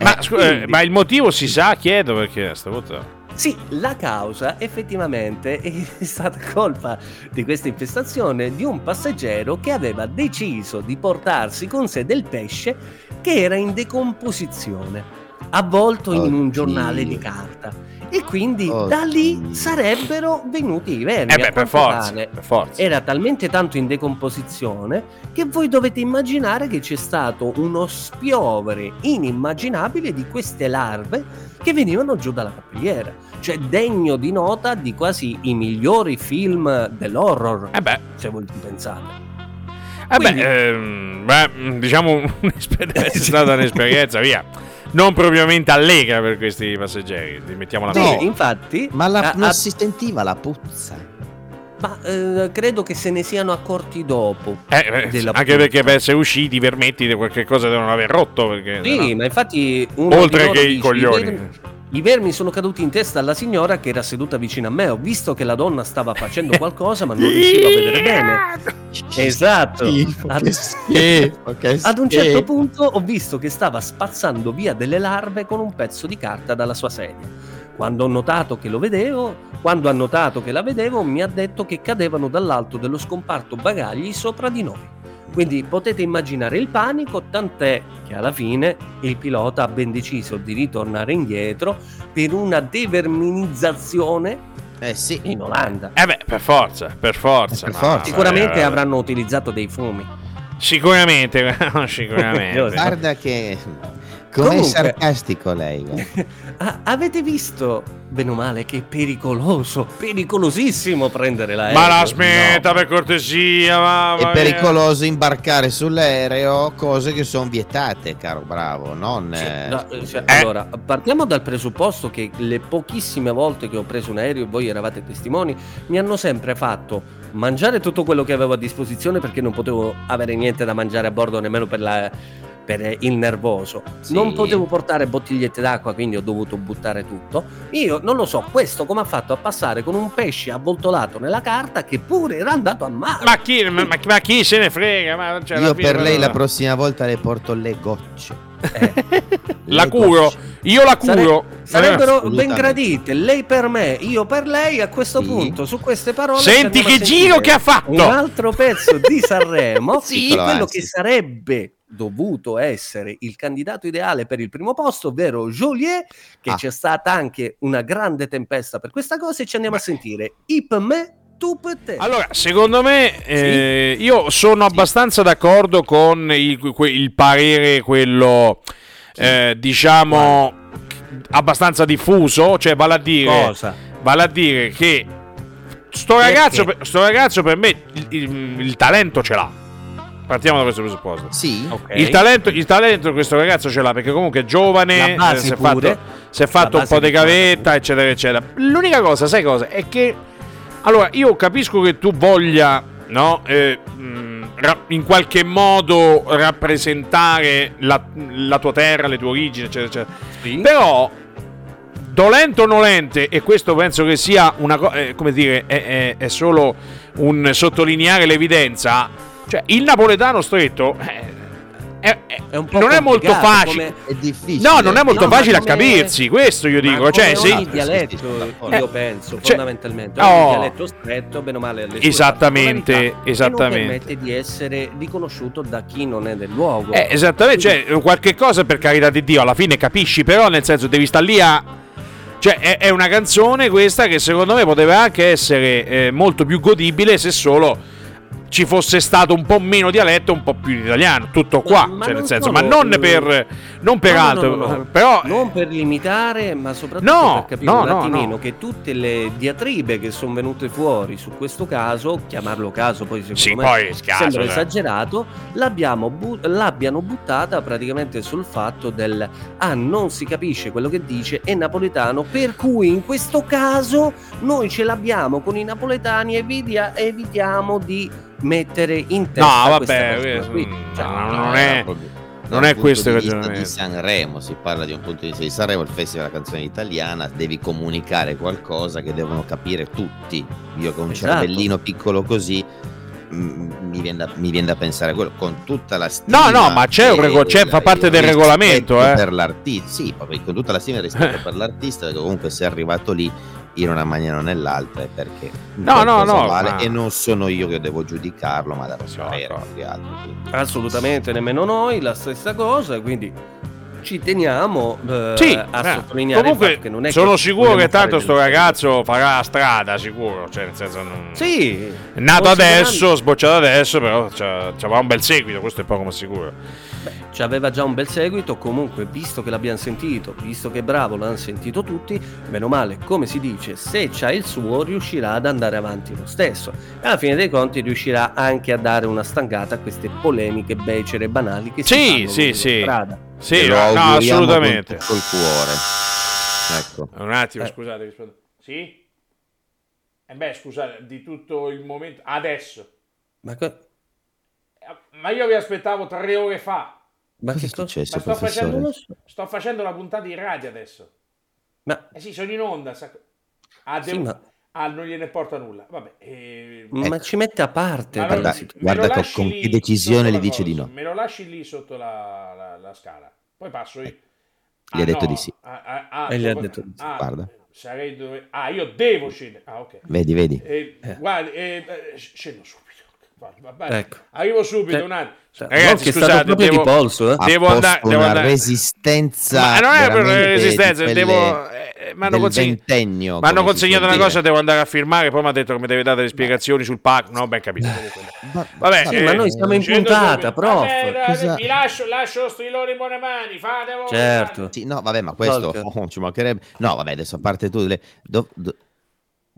Ma, Eh, scu- eh, ma il motivo si sa, chiedo perché stavolta. Sì, la causa effettivamente è stata colpa di questa infestazione di un passeggero che aveva deciso di portarsi con sé del pesce che era in decomposizione, avvolto in un Oddio. giornale di carta. E quindi Oddio. da lì sarebbero venuti i vermi. Eh A beh, per forza, per forza. era talmente tanto in decomposizione che voi dovete immaginare che c'è stato uno spiovere inimmaginabile di queste larve che venivano giù dalla cappelliera. Cioè degno di nota di quasi i migliori film dell'horror, Eh beh, se voi ci pensate. eh beh, Quindi- ehm, beh, diciamo un'esperienza, è stata un'esperienza, via. Non propriamente allegra per questi passeggeri, mettiamola No. così. Sì, infatti, Ma la- a- non a- si sentiva la puzza. ma, eh, credo che se ne siano accorti dopo. Eh, eh, della anche puzza. perché per essere usciti i vermetti di qualche cosa devono aver rotto. Perché, Sì, sennò- ma infatti uno Oltre di loro che i coglioni. vermi- I vermi sono caduti in testa alla signora che era seduta vicino a me. Ho visto che la donna stava facendo qualcosa, ma non riuscivo a vedere bene. Esatto. Ad- Ad un certo punto ho visto che stava spazzando via delle larve con un pezzo di carta dalla sua sedia. Quando ho notato che lo vedevo, quando ha notato che la vedevo, mi ha detto che cadevano dall'alto dello scomparto bagagli sopra di noi. Quindi potete immaginare il panico, tant'è che alla fine il pilota ha ben deciso di ritornare indietro per una deverminizzazione Eh sì. in Olanda. Eh beh, per forza, per forza. Per no, forza. Sicuramente eh, avranno utilizzato dei fumi. Sicuramente, sicuramente. Guarda che... Com'è Comunque- sarcastico lei. Ah, avete visto, bene o male, che è pericoloso, pericolosissimo prendere l'aereo? Ma la smetta per cortesia, mamma È mia. pericoloso imbarcare sull'aereo cose che sono vietate, caro bravo, non... Sì, eh, no, eh, cioè, Eh. Allora, partiamo dal presupposto che le pochissime volte che ho preso un aereo e voi eravate testimoni, mi hanno sempre fatto mangiare tutto quello che avevo a disposizione perché non potevo avere niente da mangiare a bordo nemmeno per, la- per il nervoso. Sì. Non potevo portare bottigliette d'acqua, quindi ho dovuto buttare tutto. Io non lo so, questo come ha fatto a passare con un pesce avvoltolato nella carta che pure era andato a mare. Ma chi, ma, ma- chi se ne frega? Ma, cioè, Io per lei la prossima volta le porto le gocce. La Le curo, io la Sare- curo. Sarebbero ben assolutamente. gradite, lei per me, io per lei. A questo Sì. punto, su queste parole, Senti che giro che ha fatto! Un altro pezzo di Sanremo, Sì. quello che sarebbe dovuto essere il candidato ideale per il primo posto, ovvero Joliet, che Ah. c'è stata anche una grande tempesta per questa cosa. E ci andiamo a sentire Ip me, tu per te. Allora, secondo me, eh, io sono abbastanza d'accordo con il, il parere, quello, eh, diciamo, abbastanza diffuso, cioè vale a dire, cosa? vale a dire che sto ragazzo, per, sto ragazzo per me il, il- il talento ce l'ha. Partiamo da questo presupposto. Sì? Ok. Il talento, il talento questo ragazzo ce l'ha perché comunque è giovane, eh, si è fatto, si è fatto un po' di gavetta, eccetera, eccetera. L'unica cosa, sai cosa? È che allora io capisco che tu voglia, no? eh, ra- in qualche modo rappresentare la, la tua terra, le tue origini, eccetera, eccetera. Sì. Però, dolente o nolente, e questo penso che sia una cosa, come dire, è, è- è solo un sottolineare l'evidenza. Cioè, il napoletano stretto eh, è- è- È un po' non è molto facile. È difficile. No, non è molto No, facile a capirsi, questo io dico. Cioè, se- ogni sì, dialetto, d'accordo. io penso, Cioè- fondamentalmente, Oh. ogni dialetto stretto, bene o male, ha le sue Esattamente, esattamente. non permette di essere riconosciuto da chi non è del luogo. Eh, esattamente, cioè, qualche cosa per carità di Dio, alla fine capisci, però nel senso devi stare lì a... Cioè, è, è una canzone questa che secondo me poteva anche essere eh, molto più godibile se solo ci fosse stato un po' meno dialetto, un po' più di italiano, tutto qua, ma cioè, non nel senso, ma non per, non per No, altro, no, no, però... non per limitare, ma soprattutto per capire un no, attimino no. che tutte le diatribe che sono venute fuori su questo caso, chiamarlo caso poi secondo Sì, me poi scaso, sembra cioè. esagerato, bu- l'abbiano buttata praticamente sul fatto del ah non si capisce quello che dice è napoletano, per cui in questo caso noi ce l'abbiamo con i napoletani e evitiamo di mettere in No, testa questa vabbè, qui. mm, Cioè, no, No, non è- proprio- non è questo il ragionamento. di Sanremo, si parla di un punto di vista di Sanremo, il festival della canzone italiana, devi comunicare qualcosa che devono capire tutti. Io con un Esatto. cervellino piccolo così mm, mi viene, da, mi viene da pensare quello con tutta la stima No, no, ma c'è un rego- c'è- fa parte del regolamento, eh. per l'artista sì con tutta la stima e rispetto per l'artista perché comunque sei arrivato lì in una maniera o nell'altra è perché No, no, no, vale ma- e non sono io che devo giudicarlo ma da No, sapere quindi. Assolutamente, nemmeno noi, la stessa cosa, quindi ci teniamo eh, Sì, a eh, sottolineare comunque che non è sono che sicuro che tanto sto ragazzo farà strada, sicuro. Cioè, nel senso, non... Sì, nato adesso, sbocciato adesso, però c'ha, c'aveva un bel seguito, questo è poco ma sicuro. Ci aveva già un bel seguito, comunque visto che l'abbiamo sentito, visto che è bravo, l'hanno sentito tutti, meno male, come si dice, se c'ha il suo riuscirà ad andare avanti lo stesso e alla fine dei conti riuscirà anche a dare una stangata a queste polemiche becere e banali che Sì, si fanno sì, sì. strada. Sì, no, auguriamo assolutamente. il cuore ecco Un attimo, Eh. scusate, rispondo. Sì? E beh, scusate, di tutto il momento... Adesso. Ma, co- Eh, Ma io vi aspettavo tre ore fa. ma che è successo sto facendo, sto facendo la puntata in radio adesso. Ma, Eh sì, sono in onda. sa- Ah, Sì, devo- ma- ah, non gliene porta nulla. Vabbè. eh, ma ci mette a parte ma dalla guarda- me guarda lasci con che decisione gli dice di cosa, no. Me lo lasci lì sotto la, la- la scala. Poi passo io. Gli ha detto di sì. Ah, ah, ah, E gli ha detto di sì. ah, Guarda. Sarei dove... Ah, io devo scendere. Ah, ok. vedi vedi Eh, Eh. Eh, eh, scendo subito. Ecco. Arrivo subito, Cioè, un attimo. Cioè, Ragazzi, scusate, proprio devo- di polso, eh? Devo andare- devo una andare- resistenza Ma non è per resistenza, quelle devo... eh, mi hanno consegnato suol una dire. cosa, devo andare a firmare, poi mi ha detto che mi deve dare delle spiegazioni sul pack. No, ben capito. Va- Vabbè, Sì, eh, ma noi siamo in puntata, prof. Vabbè, Vi lascio, lascio lo strillone in buone mani, fate voi. Certo. Sì, no, vabbè, ma questo oh, ci mancherebbe. No, vabbè, adesso a parte tu. le- do- do-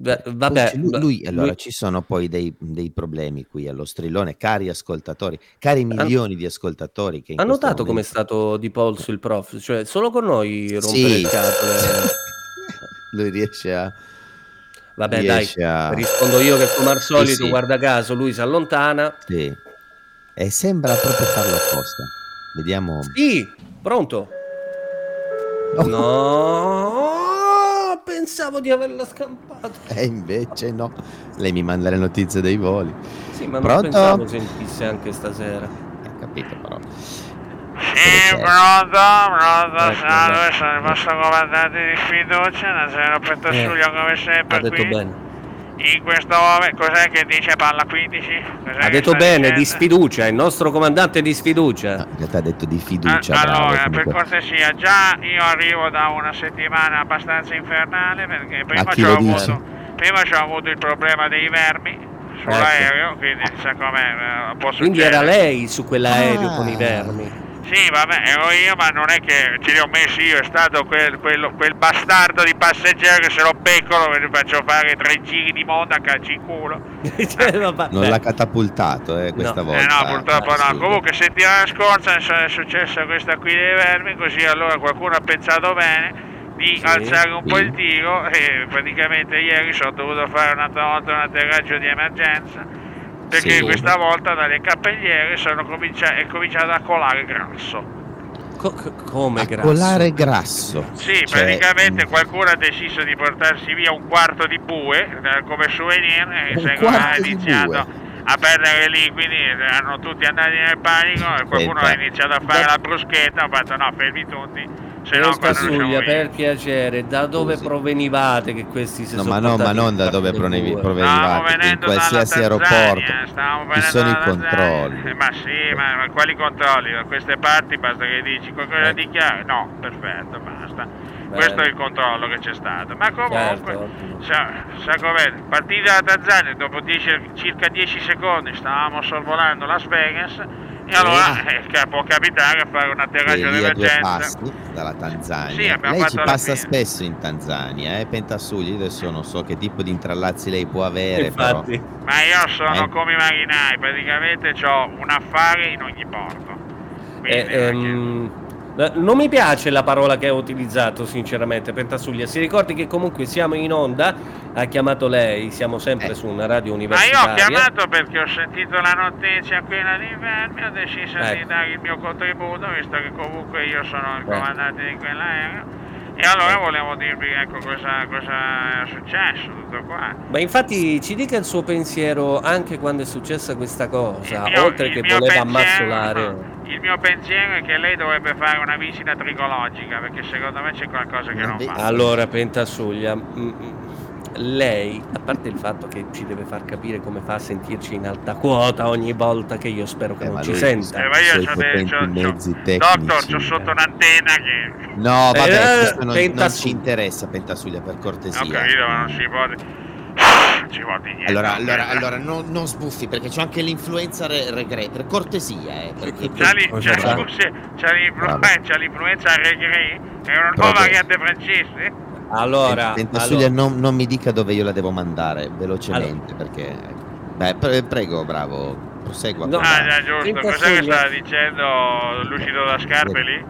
Beh, Vabbè, lui, lui- allora lui- ci sono poi dei, dei problemi qui allo strillone, cari ascoltatori, cari milioni di ascoltatori che ha notato com'è momento- stato di polso il prof? Cioè, solo con noi rompere Sì. le scatole. lui riesce a Vabbè, dai, riesce a rispondo io che come al solito, sì. guarda caso, lui si allontana. sì. e sembra proprio farlo apposta. Vediamo. Sì, pronto? No, pensavo di averla scampata. E invece no. Lei mi manda le notizie dei voli. Sì, ma Pronto? non pensavo sentisse anche stasera. Ho capito però. Sì, pronto, pronto, Ecco, salve, sono il vostro comandante di fiducia, Nazareno Pettosuglio come sempre ha detto qui. bene. In questo momento, cos'è che dice Palla 15? Cos'è Ha detto bene, di dicendo? sfiducia, il nostro comandante di No, sfiducia. in realtà ha detto di Ah, fiducia. bravo, allora, per cortesia, già io arrivo da una settimana abbastanza infernale perché prima ci ho avuto, dice? prima c'ho avuto il problema dei vermi sull'aereo, quindi sa com'è, eh, Quindi succedere. era lei su quell'aereo Ah. con i vermi. Sì, vabbè, ero io, ma non è che ce li ho messi io, è stato quel, quello- quel bastardo di passeggero che se lo beccolo e gli faccio fare tre giri di moda a calci in culo. Cioè, vabbè, Non l'ha catapultato eh, questa No. volta. Eh no, purtroppo Ah, no. sì. Comunque settimana scorsa è successa questa qui dei vermi, così allora qualcuno ha pensato bene di Sì, alzare un po' sì. il tiro e praticamente ieri sono dovuto fare un'altra volta un atterraggio di emergenza perché Sì. questa volta dalle cappelliere sono comincia- è cominciato a colare grasso. Co- co- come A grasso? colare grasso. Sì, Cioè, praticamente mm, qualcuno ha deciso di portarsi via un quarto di bue eh, come souvenir e secondo me ha iniziato a perdere i liquidi, erano tutti andati nel panico e qualcuno Aspetta. ha iniziato a fare Da- la bruschetta, ho fatto no, fermi tutti, se no Testa quando usciamo suglia, via. per piacere, da dove Scusi. provenivate che questi si No, sono ma no, ma non da dove provenivate. Stavamo in qualsiasi aeroporto stavamo ci sono i controlli. Eh, Ma sì, ma, ma quali controlli? Da queste parti basta che dici qualcosa Eh. di chiaro. No, perfetto, basta. Questo è il controllo che c'è stato. Ma comunque, Certo, sa, sa com'è? Partita da Tanzania, dopo 10 circa 10 secondi stavamo sorvolando Las Vegas e allora eh, può capitare a fare un atterraggio d'emergenza. passi dalla Tanzania. Sì, lei ci passa fine. spesso in Tanzania, eh? Pentasugli. Adesso non so che tipo di intrallazzi lei può avere, Infatti, Ma io sono Eh. come i marinai, praticamente ho un affare in ogni porto. Quindi, eh, ehm, Eh, Non mi piace la parola che ha utilizzato, sinceramente, Pentasuglia. Si ricordi che comunque siamo in onda, ha chiamato lei, siamo sempre Eh. su una radio Ma io universitaria. ho chiamato perché ho sentito la notizia quella di Vermi, ho deciso di Ecco. dare il mio contributo, visto che comunque io sono il Eh. comandante di quell'aereo. E allora volevo dirvi ecco cosa, cosa è successo, tutto qua. Ma infatti ci dica il suo pensiero anche quando è successa questa cosa, mio- oltre che voleva pensiero- ammazzolare. Il mio pensiero è che lei dovrebbe fare una visita tricologica, perché secondo me c'è qualcosa che Una non vi- va. Allora, Pentasuglia, mm, mm, lei, a parte il fatto che ci deve far capire come fa a sentirci in alta quota ogni volta che io spero che Eh, non ci lui- senta. Eh, ma io c'ho dei- potenti c'ho- c'ho- mezzi tecnici. Doctor, c'ho sotto un'antenna che... No, vabbè, Eh, questo non, non ci interessa, Pentasuglia, per cortesia. Ho capito, ma non si può... Ci dire niente. Allora, allora, per- allora non, non sbuffi perché c'ho anche l'influenza re- regre, per cortesia, eh. Perché, C'ha, lì, scusi, c'ha l'influ- Bravo. c'ha l'influenza regre, è una nuova variante francese. Allora, allora, non, non mi dica dove io la devo mandare velocemente perché... Beh, pre- prego, bravo, prosegua. No. Ah, già, giusto. Cos'è che stava dicendo Lucido da Scarpe lì?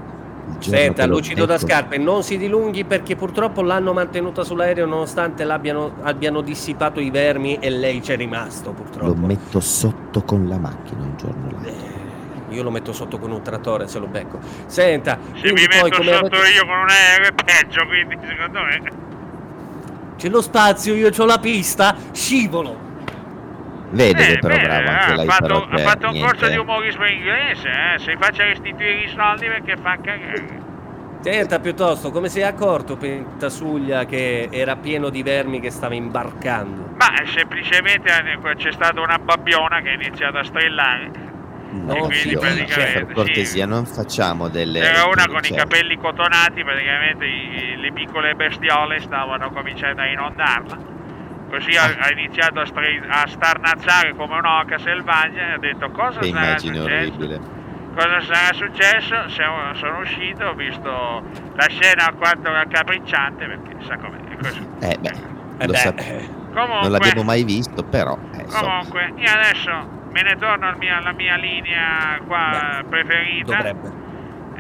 Senta, Lucido da Scarpe, non si dilunghi perché purtroppo l'hanno mantenuta sull'aereo nonostante l'abbiano abbiano dissipato i vermi e lei c'è rimasto Lo purtroppo. metto sotto con la macchina un giorno là. Eh, Io lo metto sotto con un trattore se lo becco. Senta, Se mi poi metto sotto avete- io con un aereo è peggio, quindi secondo me... c'è lo spazio, io ho la pista, scivolo. Vede che Eh, però bene, bravo anche lei ha fatto, ha fatto un corso di umorismo inglese, eh? Se faccia restituire i soldi perché fa cagare. Senta piuttosto, come si è accorto Pentasuglia che era pieno di vermi che stava imbarcando? Ma semplicemente c'è stata una babbiona che ha iniziato a strillare. No, quindi figlio, praticamente, cioè, per sì. cortesia non facciamo delle... C'era una con i cioè, capelli cotonati, praticamente i- le piccole bestiole stavano cominciando a inondarla. Così ha, ha iniziato a, stri- a starnazzare come un'oca selvaggia e ha detto cosa Che sarà immagine successo? orribile. Cosa sarà successo? Siamo- sono uscito, ho visto la scena alquanto raccapricciante perché sa com'è. è così. Eh beh, Eh lo beh, sap- Comunque, non l'abbiamo mai visto, però... eh, insomma. comunque, io adesso me ne torno al mia- alla mia linea qua Beh, preferita. dovrebbe.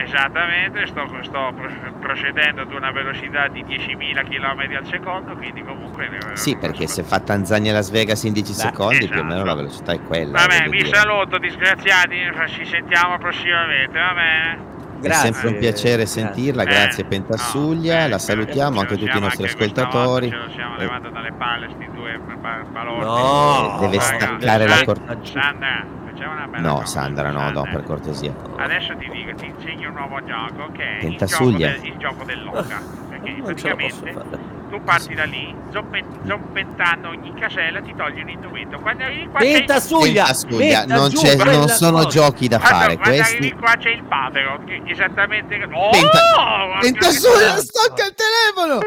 Esattamente, sto, sto pro- procedendo ad una velocità di 10.000 km al secondo, quindi comunque... eh, Sì, perché se fa Tanzania e Las Vegas in 10 Beh, secondi, più o meno esatto. la velocità è quella. Vabbè, voglio vi dire. saluto disgraziati, ci sentiamo prossimamente, va bene? È Grazie. sempre un piacere sentirla, Eh, grazie no, Pentassuglia, eh, la eh, salutiamo anche tutti i nostri ascoltatori. Ce lo siamo Eh, levato dalle palle sti due ba- balordi. No, Deve staccare la San- facciamo una bella No. Sandra, no, no, per cortesia. Adesso ti dico, ti insegno un nuovo gioco che è il gioco, del, il gioco dell'oca. Perché Non praticamente tu parti da lì, zompe- zompettando ogni casella, ti togli un indumento. Quando arrivi qua c'è il... Pentasuglia, Pentasuglia, non, giù c'è- non sono cosa. giochi da Quando, fare, quando arrivi questi... qua c'è il papero, che esattamente... Oh! Penta- Pentasuglia, stacca il telefono!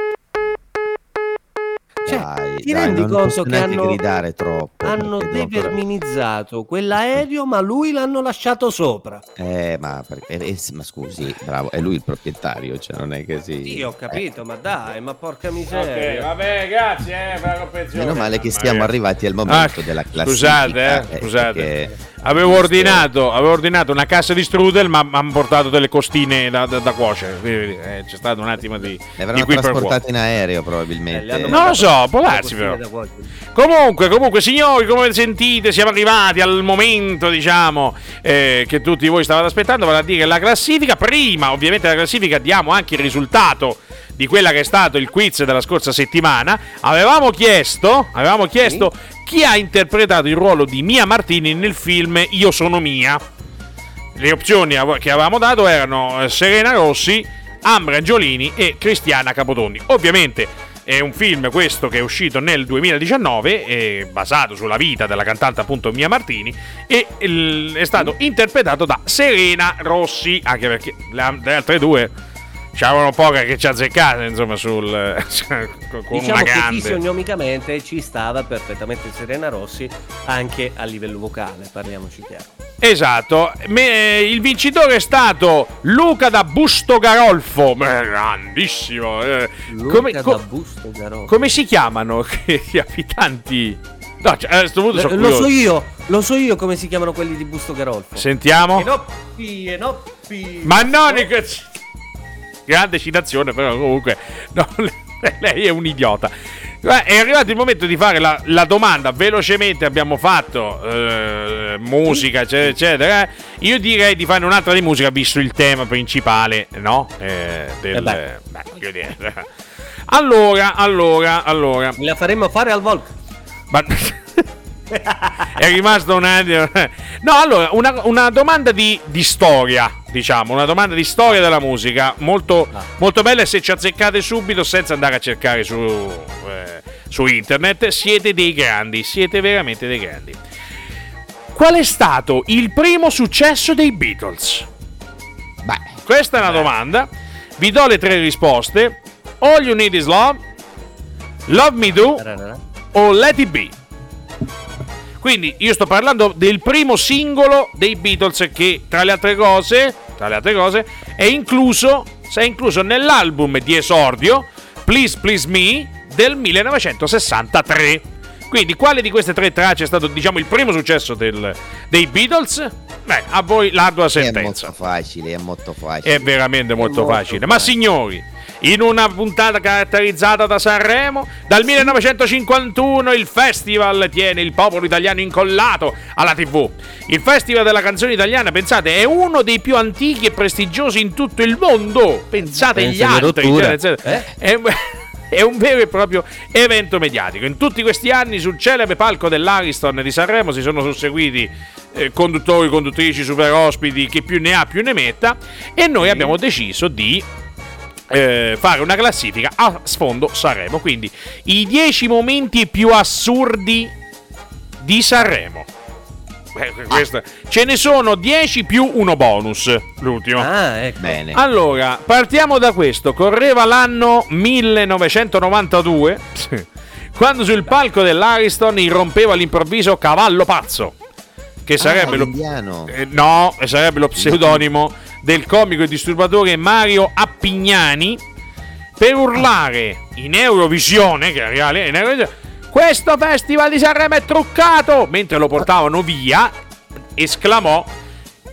Cioè, Dai, ti dai, rendi conto che hanno- gridare troppo. Hanno deverminizzato quell'aereo, ma lui l'hanno lasciato sopra. Eh, ma, perché, eh, ma scusi, bravo, è lui il proprietario, cioè non è che si... Io ho capito, ma dai, ma porca Ok, miseria. vabbè, grazie eh, per Eh, meno male che Ma- stiamo arrivati al momento Ah, della classifica. Scusate, eh, eh, scusate. perché- Avevo ordinato, avevo ordinato una cassa di strudel, ma mi hanno portato delle costine da, da- da cuocere. Quindi, eh, c'è stato un attimo di, Le di avranno qua. trasportate in aereo Eh, probabilmente. hanno No, lo so, può le darsi, però. Comunque, comunque, signori, come sentite, siamo arrivati al momento, diciamo, eh, che tutti voi stavate aspettando, vale a dire la classifica. Prima, ovviamente, la classifica diamo anche il risultato di quella che è stato il quiz della scorsa settimana. Avevamo chiesto, avevamo chiesto chi ha interpretato il ruolo di Mia Martini nel film Io sono Mia. Le opzioni che avevamo dato erano eh, Serena Rossi, Ambra Angiolini e Cristiana Capotondi. Ovviamente è un film questo che è uscito nel 2019, è basato sulla vita della cantante appunto Mia Martini e è stato interpretato da Serena Rossi, anche perché le altre due c'erano poche che ci azzeccate insomma sul con Diciamo una che grande. fisionomicamente ci stava perfettamente Serena Rossi anche a livello vocale, parliamoci chiaro. Esatto, Me- il vincitore è stato Luca da Busto Garolfo, grandissimo. eh. Luca come, da co- Busto Garofalo. come si chiamano gli abitanti? No, cioè, a questo punto sono lo so io, lo so io come si chiamano quelli di Busto Garolfo. Sentiamo. Enoppi, Enoppi. Ma non cazzi- grande citazione, però comunque no, lei è un idiota. Eh, È arrivato il momento di fare la, la domanda velocemente. Abbiamo fatto eh, musica, eccetera, eccetera. Io direi di fare un'altra di musica, visto il tema principale, no? Eh, del, Eh beh. dire. Allora, allora, allora. La faremo fare al Volk. Ma- è rimasto un attimo. No, allora, una, una domanda di, di storia, diciamo, una domanda di storia della musica, molto, Ah. molto bella e se ci azzeccate subito senza andare a cercare su, eh, su internet, siete dei grandi, siete veramente dei grandi. Qual è stato il primo successo dei Beatles? Beh, Questa è una domanda. Vi do le tre risposte. All You Need Is Love, Love Me Do o Let It Be. Quindi io sto parlando del primo singolo dei Beatles che tra le altre cose, tra le altre cose è incluso, è incluso nell'album di esordio Please Please Me del 1963. Quindi quale di queste tre tracce è stato diciamo il primo successo del- dei Beatles? Beh, a voi l'ardua è sentenza. molto facile, è molto facile. È veramente molto, molto facile. Ma facile. signori, in una puntata caratterizzata da Sanremo, dal 1951 il festival tiene il popolo italiano incollato alla TV. Il festival della canzone italiana, pensate, è uno dei più antichi e prestigiosi in tutto il mondo. Pensate agli altri. Eh? è, è un vero e proprio evento mediatico. In tutti questi anni sul celebre palco dell'Ariston di Sanremo si sono susseguiti eh, conduttori, conduttrici, super ospiti, chi più ne ha più ne metta e noi abbiamo deciso di eh, fare una classifica a sfondo Sanremo. Quindi i 10 momenti più assurdi di Sanremo. Eh, questo- Ce ne sono 10 più uno bonus. L'ultimo. Ah, ecco. Bene. Allora, partiamo da questo. Correva l'anno 1992, quando sul palco dell'Ariston irrompeva all'improvviso Cavallo Pazzo, che sarebbe Ah, lo... eh, no, sarebbe lo pseudonimo del comico e disturbatore Mario Appignani, per urlare in Eurovisione, che era reale, in Eurovisione, questo festival di Sanremo è truccato, mentre lo portavano via, esclamò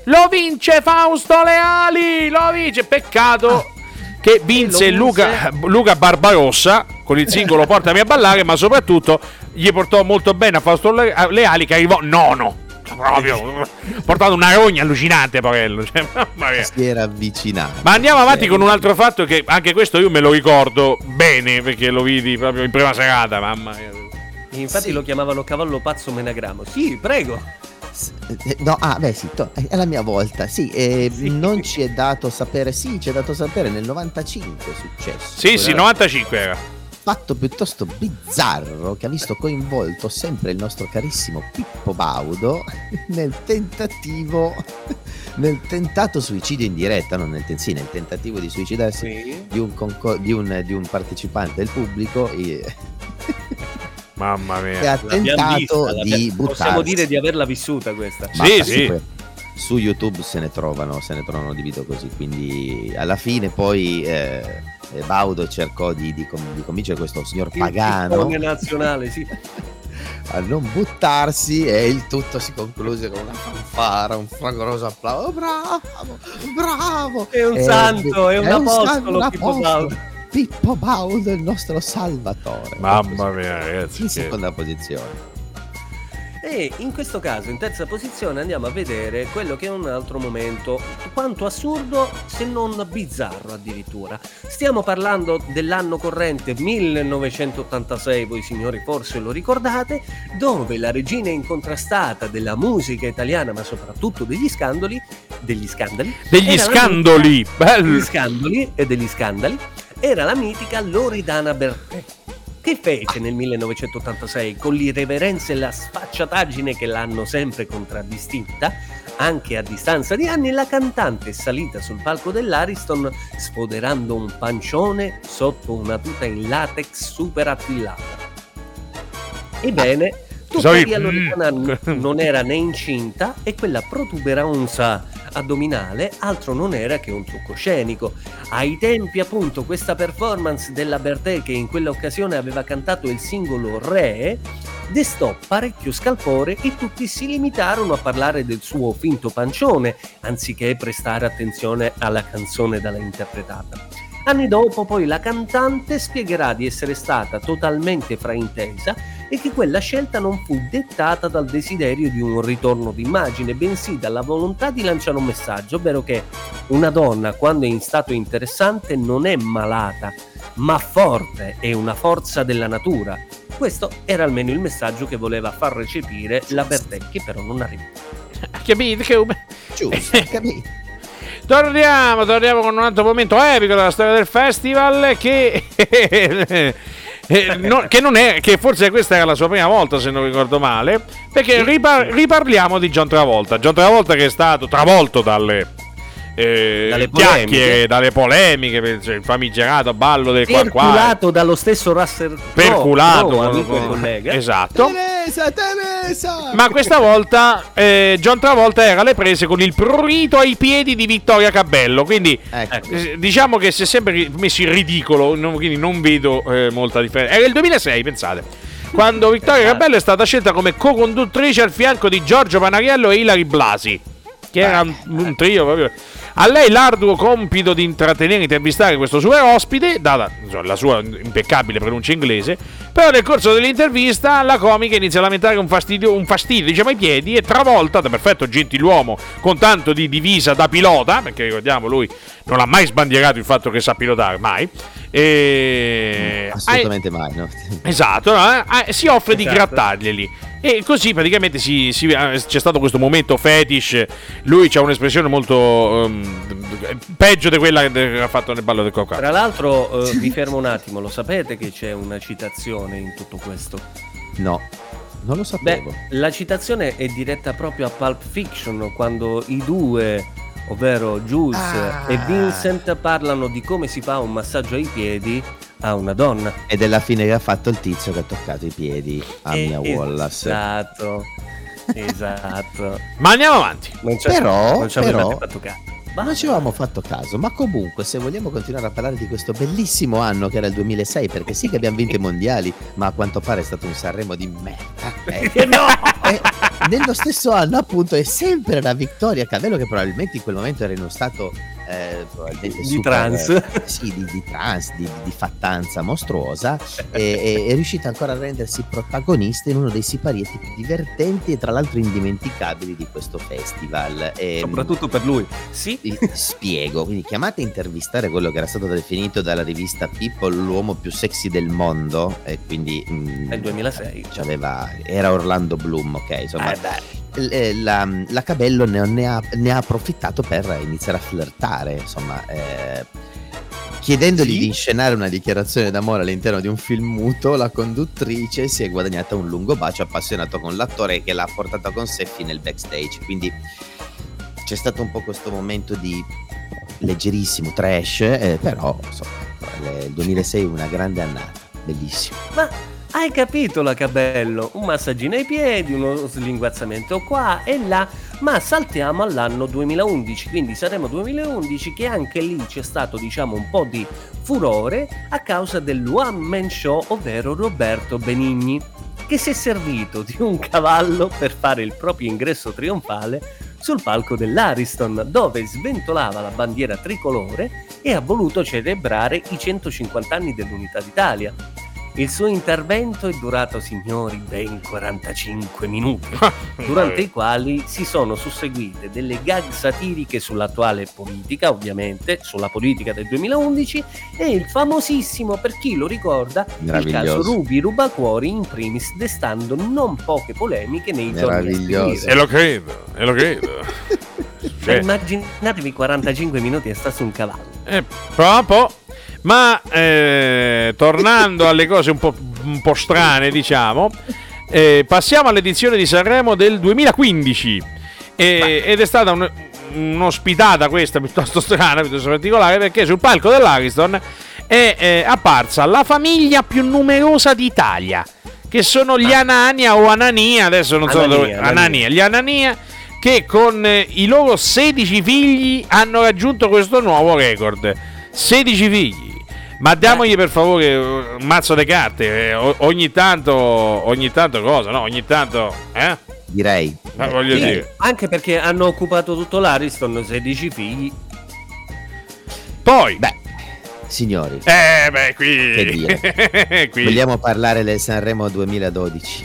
lo vince Fausto Leali! Lo vince! Peccato che vinse Luca, Luca Barbarossa con il singolo Portami a ballare, ma soprattutto gli portò molto bene a Fausto Leali che arrivò nono. Proprio portato una rogna allucinante, Porello. Cioè, mamma mia. Si era avvicinato. Ma andiamo avanti con un altro fatto che anche questo io me lo ricordo bene perché lo vidi proprio in prima serata, mamma mia. Infatti Sì. lo chiamavano cavallo pazzo menagramo. Sì, prego. Eh, No, ah, beh, sì, to- è la mia volta. Sì, eh, Sì. non ci è dato sapere. Sì, ci è dato sapere nel 95 è successo. Sì, sì, Quello- 95 era. Fatto piuttosto bizzarro che ha visto coinvolto sempre il nostro carissimo Pippo Baudo nel tentativo nel tentato suicidio in diretta, non nel, ten- sì, nel tentativo di suicidarsi Sì. di, un conco- di, un, di un partecipante del pubblico eh, Mamma che mia. ha L'abbiamo tentato vista, di buttarsi. Possiamo dire di averla vissuta questa. Ma Sì, sì, poi Su YouTube se ne trovano, se ne trovano di video così, quindi alla fine poi eh, Baudo cercò di, di di convincere questo signor Il pagano nazionale, sì. a non buttarsi e il tutto si concluse con una fanfara, un fragoroso applauso. Bravo, bravo! È un Eh, santo, è un apostolo, un Pippo apostolo. Baudo. Pippo Baudo, il nostro salvatore. Mamma mia, ragazzi. In che- seconda posizione. E in questo caso, in terza posizione, andiamo a vedere quello che è un altro momento quanto assurdo, se non bizzarro addirittura. Stiamo parlando dell'anno corrente 1986, voi signori forse lo ricordate, dove la regina incontrastata della musica italiana, ma soprattutto degli scandali, degli scandali, Degli mitica- bello. degli scandali e degli scandali, era la mitica Loredana Bertè. Che fece nel 1986 con l'irreverenza e la sfacciataggine che l'hanno sempre contraddistinta? Anche a distanza di anni la cantante è salita sul palco dell'Ariston sfoderando un pancione sotto una tuta in latex super attillata. Ebbene, tuttavia. Loredana Mm. non era né incinta e quella protuberanza addominale altro non era che un trucco scenico. Ai tempi appunto questa performance della Bertè che in quell'occasione aveva cantato il singolo Re destò parecchio scalpore e tutti si limitarono a parlare del suo finto pancione anziché prestare attenzione alla canzone da lei interpretata. Anni dopo poi la cantante spiegherà di essere stata totalmente fraintesa e che quella scelta non fu dettata dal desiderio di un ritorno d'immagine, bensì dalla volontà di lanciare un messaggio, ovvero che una donna quando è in stato interessante non è malata, ma forte, è una forza della natura. Questo era almeno il messaggio che voleva far recepire la Berdecchi, però non arrivò. Capite? Come? Giusto, capito? Torniamo, torniamo con un altro momento epico della storia del festival che, eh, no- che non è, che forse questa era la sua prima volta se non ricordo male, perché ripar- riparliamo di John Travolta. John Travolta che è stato travolto dalle... eh, Dalle chiacchiere, polemiche. dalle polemiche, cioè, il famigerato ballo del qua qua. Perculato dallo stesso Russell Crowe, Perculato, Crowe, con- amico e collega. esatto. Teresa, Teresa! Ma questa volta eh, John Travolta era alle prese con il prurito ai piedi di Vittoria Cabello. Quindi Ecco. eh, diciamo che si è sempre messo in ridicolo. non- quindi non vedo eh, molta differenza. Era il 2006, pensate. Quando Vittoria Cabello è stata scelta come co-conduttrice al fianco di Giorgio Panariello e Ilari Blasi, che era un, un trio proprio. A lei l'arduo compito di intrattenere e intervistare questo super ospite, data insomma, la sua impeccabile pronuncia inglese, però nel corso dell'intervista la comica inizia a lamentare un fastidio, un fastidio diciamo ai piedi e travolta da perfetto gentiluomo con tanto di divisa da pilota, perché ricordiamo lui non ha mai sbandierato il fatto che sa pilotare, mai, e... Assolutamente mai, no? Esatto, no? Eh, si offre di Esatto. grattarglieli. E così praticamente si- si- eh, c'è stato questo momento fetish. Lui ha un'espressione molto ehm, peggio di quella che ha fatto nel ballo del cocca. Tra l'altro, eh, vi fermo un attimo, lo sapete che c'è una citazione in tutto questo? No, non lo Beh, sapevo. la citazione è diretta proprio a Pulp Fiction, quando i due, ovvero Jules Ah. e Vincent, parlano di come si fa un massaggio ai piedi a una donna. Ed è la fine che ha fatto il tizio che ha toccato i piedi a Mia Eh, Wallace. Esatto, esatto. Ma andiamo avanti. Non c'è, Però- non ci però- fatto caso. Non ci avevamo fatto caso, ma comunque se vogliamo continuare a parlare di questo bellissimo anno che era il 2006, perché sì che abbiamo vinto i mondiali, ma a quanto pare è stato un Sanremo di merda. Eh, no! eh, nello stesso anno appunto è sempre la Vittoria Cavello che probabilmente in quel momento era in uno stato eh, Di super, trance. eh, sì, di, di trance, di, di fattanza mostruosa e, è riuscita ancora a rendersi protagonista in uno dei siparietti più divertenti e tra l'altro indimenticabili di questo festival. E, Soprattutto per lui. Sì, spiego, quindi chiamate a intervistare quello che era stato definito dalla rivista People l'uomo più sexy del mondo e quindi mm, nel 2006. c'aveva- era Orlando Bloom, ok, insomma eh, la, la Cabello ne, ne ha, ne ha approfittato per iniziare a flirtare, insomma, eh, chiedendogli Sì? di inscenare una dichiarazione d'amore all'interno di un film muto, la conduttrice si è guadagnata un lungo bacio appassionato con l'attore che l'ha portata con sé fino al backstage, quindi c'è stato un po' questo momento di leggerissimo trash, eh, però insomma, il 2006 è una grande annata, bellissimo. Ma hai capito la Cabello? Un massaggino ai piedi, uno slinguazzamento qua e là, ma saltiamo all'anno 2011, quindi saremo 2011 che anche lì c'è stato diciamo un po' di furore a causa del one man show, ovvero Roberto Benigni, che si è servito di un cavallo per fare il proprio ingresso trionfale sul palco dell'Ariston, dove sventolava la bandiera tricolore e ha voluto celebrare i 150 anni dell'Unità d'Italia. Il suo intervento è durato, signori, ben 45 minuti, durante i quali si sono susseguite delle gag satiriche sull'attuale politica, ovviamente, sulla politica del 2011, e il famosissimo, per chi lo ricorda, il caso. Rubi Rubacuori in primis, destando non poche polemiche nei giorni seguire. E lo credo, e lo credo. Cioè, immaginatevi 45 minuti e sta su un cavallo. eh, proprio. Ma eh, tornando alle cose un po', un po' strane, diciamo, eh, passiamo all'edizione di Sanremo del 2015. E- ed è stata un- un'ospitata questa piuttosto strana, piuttosto particolare, perché sul palco dell'Ariston è eh, apparsa la famiglia più numerosa d'Italia, che sono gli Anania o Anania, adesso non so Anania, dove... Anania. Anania, gli Anania che con eh, i loro 16 figli hanno raggiunto questo nuovo record. 16 figli. Ma diamogli per favore un mazzo di carte, eh, ogni tanto, ogni tanto cosa, no? Ogni tanto, eh? Direi. Ma voglio Sì, dire. Anche perché hanno occupato tutto l'Ariston, 16 figli. Poi, Beh, Signori, Eh, beh, qui. Che dire? qui. vogliamo parlare del Sanremo 2012?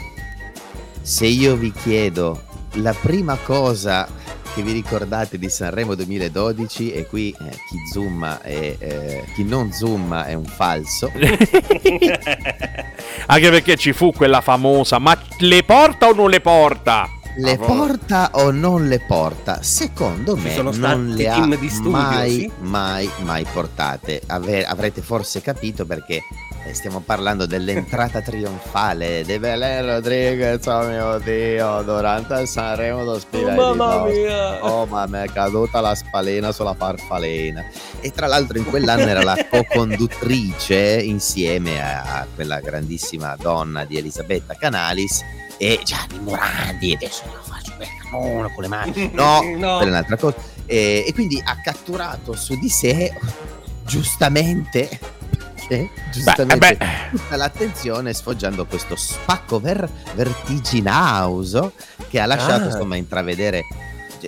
Se io vi chiedo la prima cosa che vi ricordate di Sanremo 2012 e qui eh, chi zooma e eh, chi non zooma è un falso. Anche perché ci fu quella famosa, ma le porta o non le porta? Le porta o non le porta? Secondo me sono non stati le ha studio, mai, sì? mai, mai portate. Ave- avrete forse capito perché stiamo parlando dell'entrata trionfale di Belen Rodriguez, oh mio Dio, durante il Sanremo lo mia! Oh ma mi è caduta la spalena sulla farfalena. E tra l'altro in quell'anno era la co-conduttrice insieme a quella grandissima donna di Elisabetta Canalis e Gianni Morandi. Adesso lo faccio per uno con le mani. No, No. è un'altra cosa. E, e quindi ha catturato su di sé, giustamente, perché, giustamente beh. tutta l'attenzione sfoggiando questo spacco ver- vertiginoso che ha lasciato Ah. insomma intravedere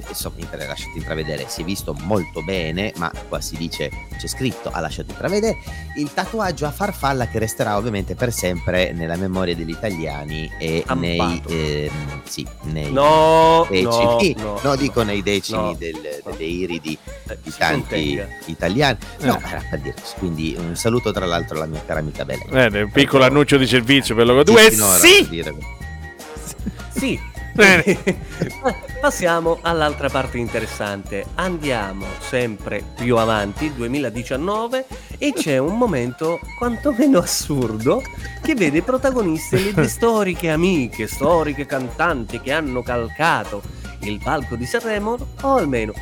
cioè, insomma intra- lasciato intravedere si è visto molto bene ma qua si dice c'è scritto ha lasciato intravedere il tatuaggio a farfalla che resterà ovviamente per sempre nella memoria degli italiani e Stampato. nei ehm, sì nei No, decimi no, no, no, dico nei decimi no, del- no. delle iridi Eh, di si tanti contenga. italiani no Eh. era per dire quindi un saluto tra l'altro alla mia cara amica Belen Bene, un piccolo annuncio di servizio per loro Sì, due. finora, Sì! Sì. Bene. Passiamo all'altra parte interessante. Andiamo sempre più avanti, 2019, e c'è un momento quantomeno assurdo che vede protagoniste le due storiche amiche, storiche cantanti che hanno calcato il palco di Sanremo, o almeno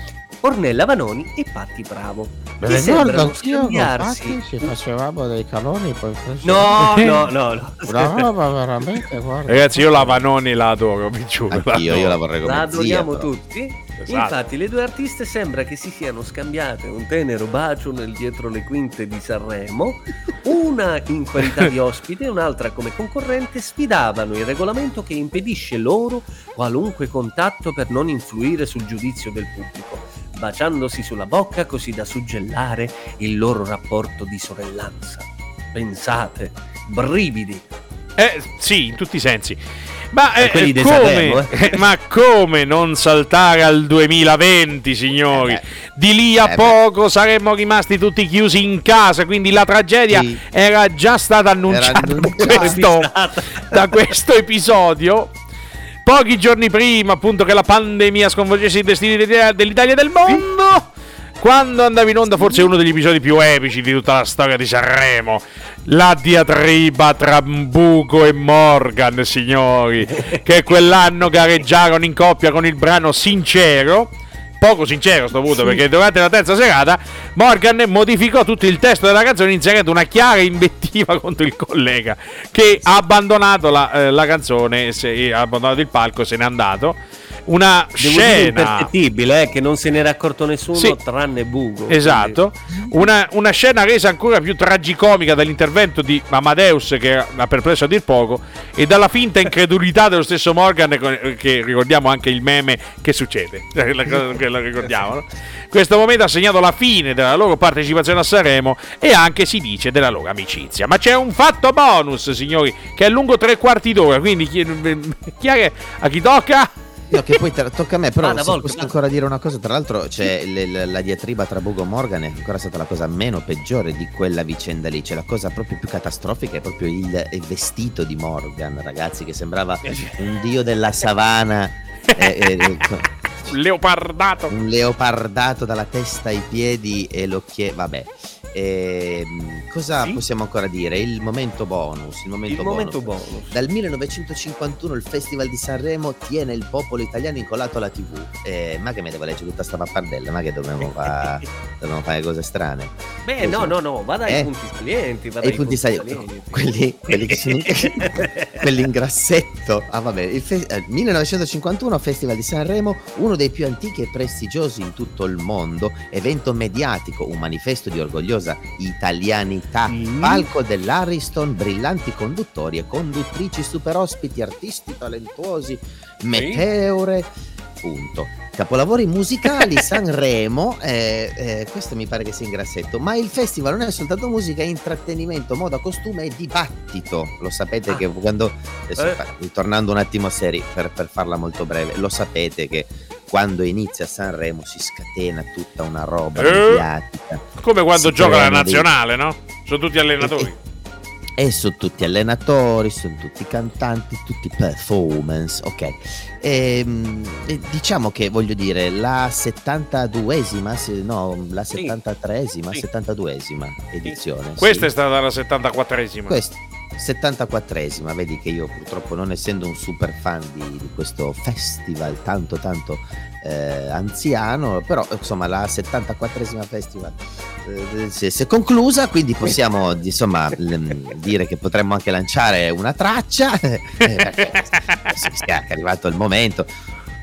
Ornella Vanoni e Patti Bravo. Che sembrano scambiarsi. ci facevamo dei caloni poi No, no, no, no. una roba veramente guarda Ragazzi, io la Vanoni la adoro, vi giuro. Anch'io, io la vorrei come La adoriamo zia, tutti. Esatto. Infatti, le due artiste sembra che si siano scambiate un tenero bacio nel dietro le quinte di Sanremo. Una in qualità di ospite e un'altra come concorrente sfidavano il regolamento che impedisce loro qualunque contatto per non influire sul giudizio del pubblico, baciandosi sulla bocca così da suggellare il loro rapporto di sorellanza. Pensate, brividi. Eh, sì, in tutti i sensi. Ma, eh, di come, Sanremo, eh. eh, ma come non saltare al 2020, signori? Eh Di lì a Eh beh. poco saremmo rimasti tutti chiusi in casa, quindi la tragedia Sì. era già stata annunciata da annunciata. questo, da questo episodio. Pochi giorni prima, appunto, che la pandemia sconvolgesse i destini dell'Italia e del mondo. Quando andava in onda, forse uno degli episodi più epici di tutta la storia di Sanremo. La diatriba tra Mbugo e Morgan, signori. che quell'anno gareggiarono in coppia con il brano Sincero. Poco sincero sto punto, perché durante la terza serata Morgan modificò tutto il testo della canzone inserendo una chiara invettiva contro il collega che ha abbandonato la, eh, la canzone, se- ha abbandonato il palco se n'è andato. Una Devo scena impercettibile, eh, che non se n'era accorto nessuno Sì. tranne Bugo. Esatto, una, una scena resa ancora più tragicomica dall'intervento di Amadeus che ha perplesso a dir poco e dalla finta incredulità dello stesso Morgan con- che ricordiamo anche il meme che succede, che lo ricordiamo. no? Questo momento ha segnato la fine della loro partecipazione a Sanremo e anche si dice della loro amicizia. Ma c'è un fatto bonus, signori, che è lungo tre quarti d'ora, quindi chi, chi è a chi tocca? No, che poi tra- tocca a me, però Vada, se Volpe, posso vada. ancora dire una cosa, tra l'altro c'è le- le- la diatriba tra Bugo e Morgan è ancora stata la cosa meno peggiore di quella vicenda lì, c'è la cosa proprio più catastrofica è proprio il, il vestito di Morgan, ragazzi, che sembrava un dio della savana, eh, eh, Un leopardato. un leopardato dalla testa ai piedi e l'occhie, vabbè. Ehm, cosa Sì? possiamo ancora dire? Il momento bonus, il momento Il bonus. momento bonus. Dal 1951 il Festival di Sanremo tiene il popolo italiano incollato alla TV. Eh, ma che mi devo leggere tutta sta pappardella? Ma che dobbiamo, fa- dobbiamo fare cose strane? Beh, no, no, no, vada ai Eh? punti salienti. Vada E ai i punti salienti, quelli, quelli che sono quelli in grassetto. Ah, vabbè, il fe- eh, 1951 Festival di Sanremo, uno dei più antichi e prestigiosi in tutto il mondo, evento mediatico, un manifesto di orgogliosa italianità, Sì. palco dell'Ariston, brillanti conduttori e conduttrici super ospiti, artisti talentuosi, meteore. appunto. Capolavori musicali Sanremo, eh, eh, questo mi pare che sia in grassetto, ma il festival non è soltanto musica, è intrattenimento, moda, costume e dibattito. Lo sapete Ah. che quando, adesso, Eh. ritornando un attimo a serie, per, per farla molto breve, lo sapete che quando inizia Sanremo si scatena tutta una roba Eh. mediatica. Come quando Si gioca la creano dei- nazionale, no? Sono tutti allenatori. E sono tutti allenatori, sono tutti cantanti, tutti performance, ok. Ehm, e diciamo che voglio dire, la 72esima, se- no, la Sì. 73esima, Sì. 72esima edizione. sì. Questa è stata la 74esima. Questa, 74esima, vedi che io purtroppo non essendo un super fan di, di questo festival tanto tanto eh, anziano, però insomma la 74esima festival eh, si, si è conclusa, quindi possiamo insomma l- dire che potremmo anche lanciare una traccia, eh, sia arrivato il momento,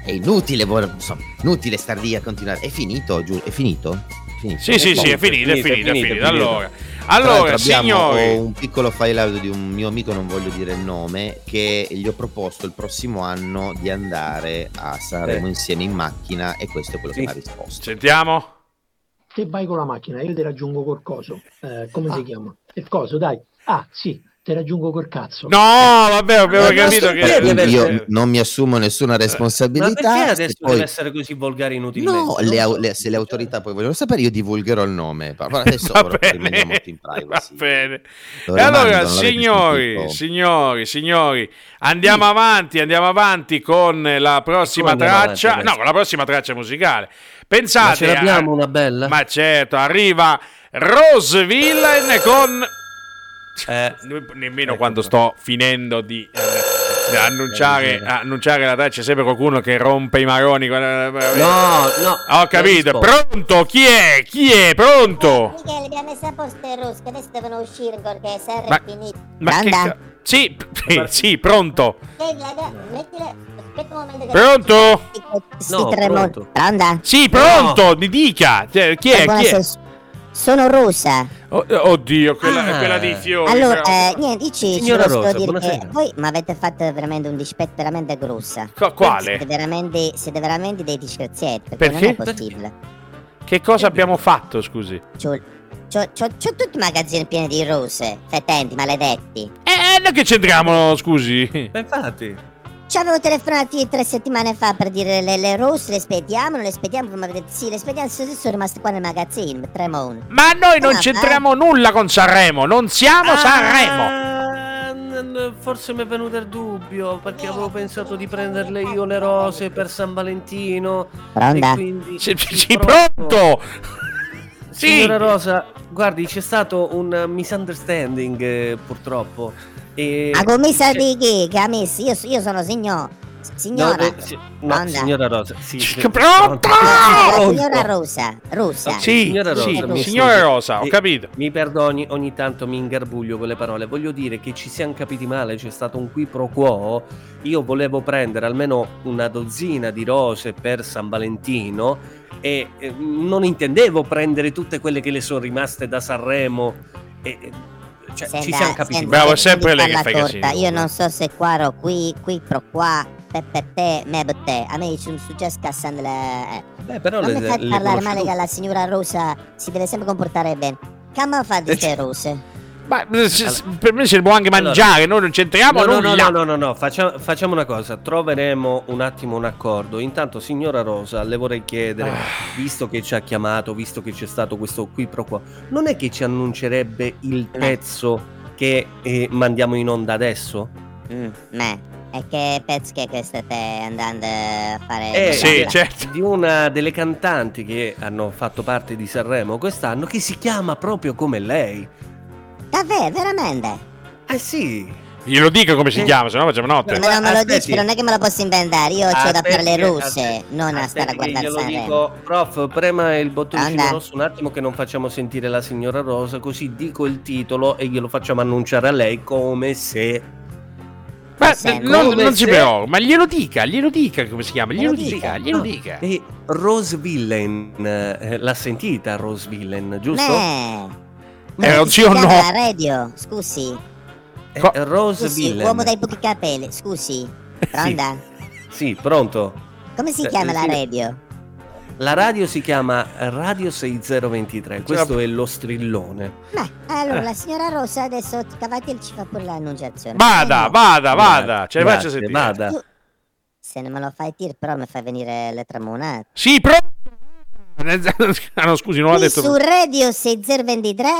è inutile, insomma, inutile star lì a continuare, è finito, giù, è finito? Finito. Sì, sì, sì, è Finito, è finito, è finito. Allora, allora signori, un piccolo file audio di un mio amico, non voglio dire il nome, che gli ho proposto il prossimo anno di andare a Sanremo Sì. insieme in macchina e questo è quello Sì. che mi ha risposto. sentiamo. Te vai con la macchina, io ti raggiungo col coso. Eh, come si chiama? Il coso, dai. Ah, sì, ti raggiungo col cazzo. No, vabbè, abbiamo Ma capito che... perché Io essere- non mi assumo nessuna Ma responsabilità. perché se adesso poi- deve essere così volgare inutilmente? No, le le- se le autorità poi vogliono sapere, io divulgherò il nome. Però adesso Va bene, rimaniamo in va privacy. bene. Lo E allora, signori, signori, signori, andiamo avanti, andiamo avanti con la prossima traccia. avanti no, con la prossima traccia musicale. Ma Pensate, ce l'abbiamo a- una bella? ma certo, arriva Rose Villain con Eh, nemmeno Ecco quando qua. sto finendo di eh, annunciare, annunciare la traccia, c'è sempre qualcuno che rompe i maroni. no, no. Ho capito, pronto? Chi è? Chi è? Pronto? Michele, abbiamo messo a posto il Rus, che adesso devono uscire perché serve Ma- finito. Ma che Pronta? ca- Sì, sì, sì, pronto. Sì, la- la- mettile, aspetta un momento che... Pronto? No, pronto. Sì, pronto, mi dica. Cioè, Chi è? Eh, Chi è? Sono russa. Oh, oddio, quella, Ah. quella dei fiori. allora, però. eh, niente, io ci, ci Rosa, dire che voi mi avete fatto veramente un dispetto veramente grosso. Co- quale? Siete veramente, siete veramente dei disgraziati, perché, Perché? non è possibile. Che cosa abbiamo fatto, scusi? C'ho, c'ho, c'ho, c'ho tutti i magazzini pieni di rose, fetenti, maledetti. Eh, noi che c'entriamo, scusi? Ma infatti. Ci avevo telefonato tre settimane fa per dire le, le rose le spediamo, non le spediamo, ma detto sì, le spediamo, sono sono rimaste qua nel magazzino, Tremone. Ma noi non Ah, c'entriamo nulla con Sanremo, non siamo Sanremo. Ah, n- Forse mi è venuto il dubbio perché avevo pensato di prenderle io le rose per San Valentino. Pronta? Quindi... Sì, sì, sì, pronto. Sì. Signora Rosa, guardi, c'è stato un misunderstanding eh, purtroppo. E... Ma commessa di chi? Che ha messo? Io, io sono signor. No, Signora. eh, sì, no, signora Rosa, sì, Che sì, pronto? Signora Rosa. Russa. Sì, Signora Rosa, sì, mi signora. Rosa, ho Eh, capito. Mi perdoni, ogni tanto mi ingarbuglio con le parole. Voglio dire che ci siamo capiti male, c'è stato un qui pro quo. Io volevo prendere almeno una dozzina di rose per San Valentino e eh, non intendevo prendere tutte quelle che le sono rimaste da Sanremo. E, cioè, ci Senta, siamo capiti male. Bravo, sempre lei che far fa la casino. Io non so se qua o qui, qui pro qua, pe per te, me per te. A me ci sto già scassando le... eh. Beh, però Non le, mi fai le parlare male che la signora Rosa si deve sempre comportare bene. Come fa di Eh, queste rose? Ma per me si può anche Allora- mangiare, noi non c'entriamo No, no, no, no, no, no, no, Facciamo, facciamo una cosa, troveremo un attimo un accordo. Intanto, signora Rosa, le vorrei chiedere, Ah. visto che ci ha chiamato, visto che c'è stato questo qui pro quo, non è che ci annuncerebbe il pezzo che eh, mandiamo in onda adesso? Mm, me. E che pezzo che questo state andando a fare? Eh, Sì, certo. Di una delle cantanti che hanno fatto parte di Sanremo quest'anno, che si chiama proprio come lei. Davvero, veramente? Eh sì. Glielo dica come si Eh. chiama, se no facciamo notte. Ma non me lo dici, però non è che me lo posso inventare. Io ho da Aspetti fare le che- russe, aspetti- non a stare a guardare Sanremo. dico, prof, prema il bottoncino rosso un attimo che non facciamo sentire la signora Rosa, così dico il titolo e glielo facciamo annunciare a lei come se... Ma non, non se- preoccupi, ma glielo dica, glielo dica come si chiama, glielo dica, dica. glielo No, dica. E Rose Villain, eh, l'ha sentita Rose Villain, giusto? Me. Eh, Come sì si o chiama no? la radio, scusi. Eh, Co- Rose Scusi, Villain. uomo dai pochi capelli, scusi. Pronta? Sì, pronto? Come si Eh, chiama la sì. radio? La radio si chiama Radio 6023, questo la- è lo strillone. Beh, allora Eh. la signora Rosa adesso Cavatiel ci fa pure l'annunciazione. Vada, Eh, vada, vada. Ce ne Grazie, sentire. vada. tu- Se non me lo fai tir, però mi fai venire le tramonate. Sì, pro... Ah, no, scusi, non l'ha detto. su Radio 6023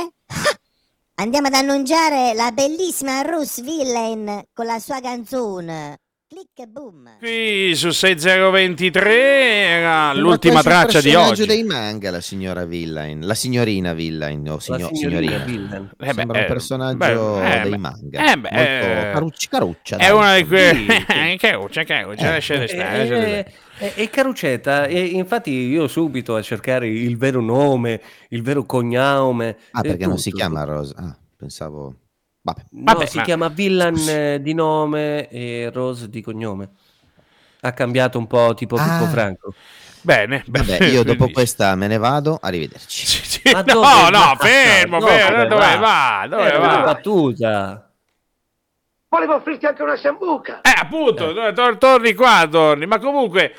andiamo ad annunciare la bellissima Rose Villain con la sua canzone. Click e boom. Qui su 6023 era l'ultima traccia di un personaggio oggi. dei manga, la signora Villain, la signorina Villain o La signor- signorina signorina. Villain. Eh beh, Sembra un eh, personaggio beh, eh, dei manga. eh, beh, Molto eh, caruccia, caruccia. È dai. una di quelle. Caruccia, caruccia, lasciate stare, lasciate E, e- Carucetta, e infatti io subito a cercare il vero nome, il vero cognome. Ah, e perché non si tutto. chiama Rosa? Ah, pensavo... Vabbè. No, Vabbè, si ma- chiama Villan eh, di nome e Rose di cognome. Ha cambiato un po' tipo Ah. Pippo Franco. Bene, bene. Vabbè, io dopo Quindi- questa me ne vado, arrivederci. No, dove no, va? fermo, Dove fermo. Dove va? va? Dove Era una va? Volevo offrirti anche una sambuca. Eh, appunto, tor- torni qua, torni. Ma comunque,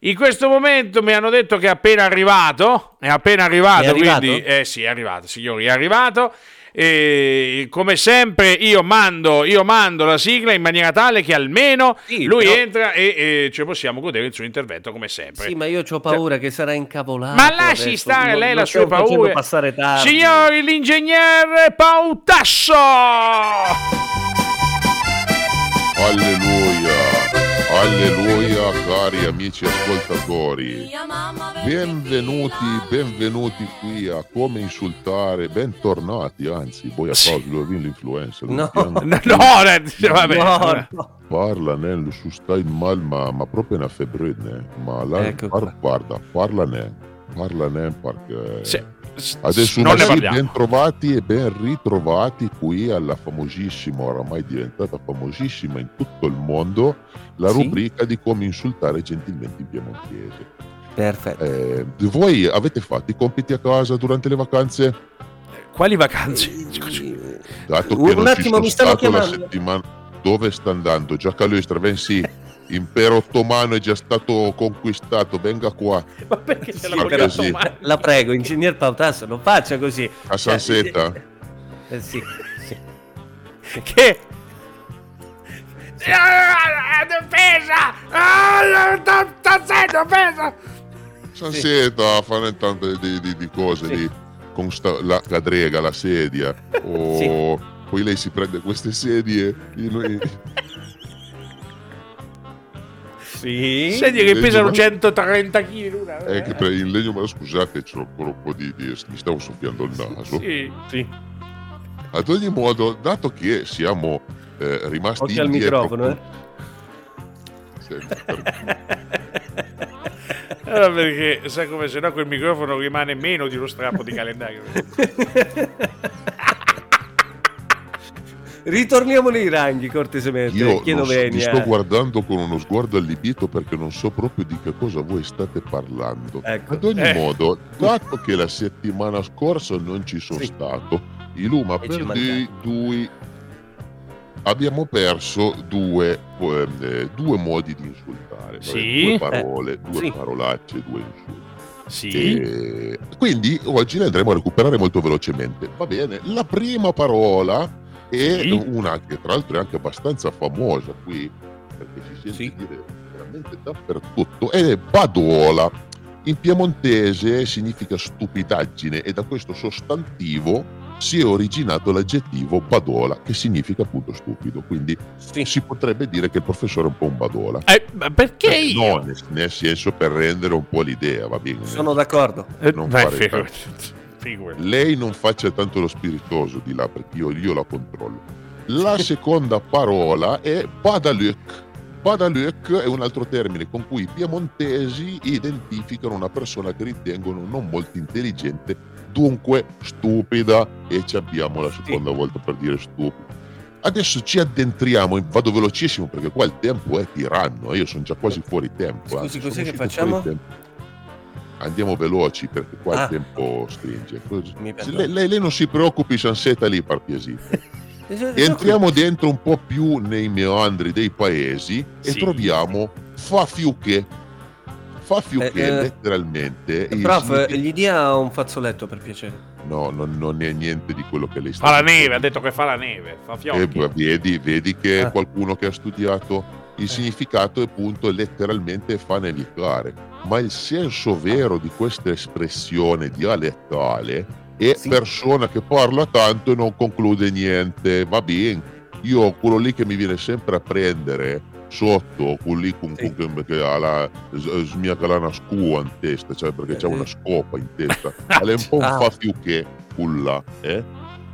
in questo momento mi hanno detto che è appena arrivato. È appena arrivato, È arrivato? quindi... Eh sì, è arrivato, signori, è arrivato. E come sempre io mando, io mando la sigla in maniera tale che almeno Sì, lui però- entra e, e ci possiamo godere il suo intervento come sempre. Sì, ma io ho paura che sarà incavolato. Ma lasci adesso. stare lei lo la passare tardi. Signori, l'ingegnere Pautasso! Alleluia, alleluia cari amici ascoltatori. Benvenuti, benvenuti qui a Come insultare, bentornati, anzi, voi a Pablo Vin l'influencer. No. No, no, eh, vabbè. No, no. Parla nel su stai mal, ma, ma proprio una febbre, ma la, Ecco par- guarda, parla ne, parla ne perché Sì, adesso non ne sì, parliamo. ben trovati e ben ritrovati qui alla famosissima, oramai diventata famosissima in tutto il mondo, la Sì. rubrica di come insultare gentilmente in piemontese. Perfetto. Eh, voi avete fatto i compiti a casa durante le vacanze? Quali vacanze? Scusi. Dato che Un non ci attimo, sono mi stanno chiamando. settimana... Dove sta andando? Giacalestra, vensi, impero ottomano è già stato conquistato, venga qua Ma perché ce Sì, l'ha male? La prego, ingegner Pautasso, non faccia così. a Sansetta. Eh, sì, sì. Che? Ah, Difesa! Ah, sta- sta sendo offesa! Sansetta, fanno tante di, di- di cose, Sì. di, con sta- la cadrega, la sedia, o poi lei si prende queste sedie, in- Sì. Senti che pesano ma- 130 kg l'una. eh, che pre- in legno, ma scusate, c'ho ancora un po' di, di- mi stavo soffiando il naso. Sì, sì. Ad ogni modo, dato che siamo eh, rimasti Occhio al microfono, con- eh. Senti, per- Allora perché sa come se no quel microfono rimane meno di uno strappo di calendario. Ritorniamo nei ranghi, cortesemente. Io vi sto guardando con uno sguardo allibito perché non so proprio di che cosa voi state parlando. Ecco. Ad ogni Eh. modo, dato che la settimana scorsa non ci sono Sì. stato, il Luma E per dei due abbiamo perso due, eh, due modi di insultare, Sì. due parole, due sì. parolacce, due insulti. Sì. E quindi oggi le andremo a recuperare molto velocemente. Va bene, la prima parola è Sì. una che tra l'altro è anche abbastanza famosa qui, perché si sente Sì. dire veramente dappertutto, ed è badola. In piemontese significa stupidaggine e da questo sostantivo si è originato l'aggettivo badola, che significa appunto stupido. Quindi Sì. si potrebbe dire che il professore è un po' un badola. Eh, ma perché Eh, io? no, nel, nel senso per rendere un po' l'idea, va bene. Sono d'accordo. Eh, non beh, fare Figurati. Lei non faccia tanto lo spiritoso di là perché io, io la controllo. La seconda parola è Badaluk. Badaluk è un altro termine con cui i piemontesi identificano una persona che ritengono non molto intelligente, dunque stupida, e ci abbiamo la seconda volta per dire stupido. Adesso ci addentriamo, vado velocissimo perché qua il tempo è tiranno, io sono già quasi fuori tempo. Scusi, cos'è che facciamo? Andiamo veloci perché qua Ah. il tempo stringe. Lei, lei- lei non si preoccupi, Sanseta lì. Eh, sono- Entriamo dentro un po' più nei meandri dei paesi e Sì. troviamo Fafiuche. fa più Eh, che eh, letteralmente... il Prof, significato- gli dia un fazzoletto per piacere. No, non, non è niente di quello che lei sta Fa la dicendo. neve, ha detto che fa la neve, fa Eh, fiocchi. beh, vedi, vedi che Ah. qualcuno che ha studiato il significato è appunto letteralmente fa nevicare, ma il senso vero di questa espressione dialettale è Sì. persona che parla tanto e non conclude niente, va bene. Io quello lì che mi viene sempre a prendere sotto, quello lì con, Sì. con- che ha la smiaca scua in testa, cioè perché c'è Eh. una scopa in testa, è un po' un Ah. fa più che culla, eh?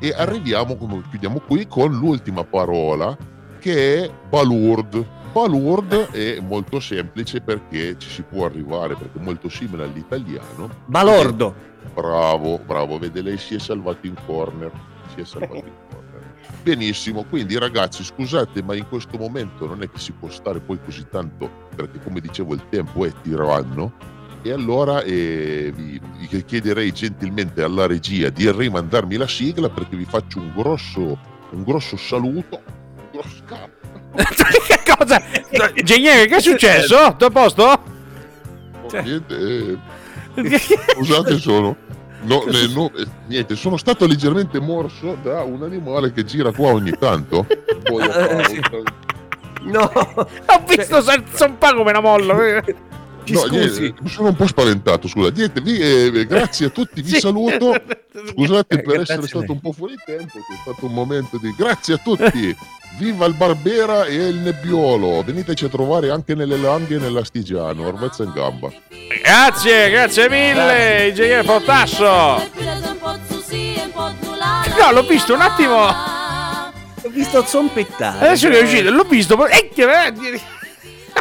E arriviamo, come chiudiamo qui, con l'ultima parola che è balurd. Balurd è molto semplice perché ci si può arrivare, perché è molto simile all'italiano. Balordo. Bravo, bravo, vede lei si è salvato in corner. Si è salvato in corner. Benissimo, quindi ragazzi scusate ma in questo momento non è che si può stare poi così tanto perché come dicevo il tempo è tiranno e allora eh, vi, vi chiederei gentilmente alla regia di rimandarmi la sigla perché vi faccio un grosso, un grosso saluto, un grosso capo. Che cosa? Ingegnere, che è successo? Tutto a posto? Cioè. Niente, eh, scusate sono... no, eh, no, eh, niente, sono stato leggermente morso da un animale che gira qua ogni tanto. Poi Eh. No. Ho visto senza un pago me la mollo. Ci No, niente, mi sono un po' spaventato, scusa. Niente, vi, eh, grazie a tutti, vi Sì. saluto. Scusate per grazie essere stato un po' fuori tempo, è stato un momento di... Grazie a tutti! Viva il Barbera e il Nebbiolo! Veniteci a trovare anche nelle Langhe e nell'Astigiano, Orvezza in gamba. Grazie, grazie mille, ingegnere Potasso. No, l'ho visto un attimo. Ho visto zompettare. Adesso che è uscito, l'ho visto. ma- eh, eh,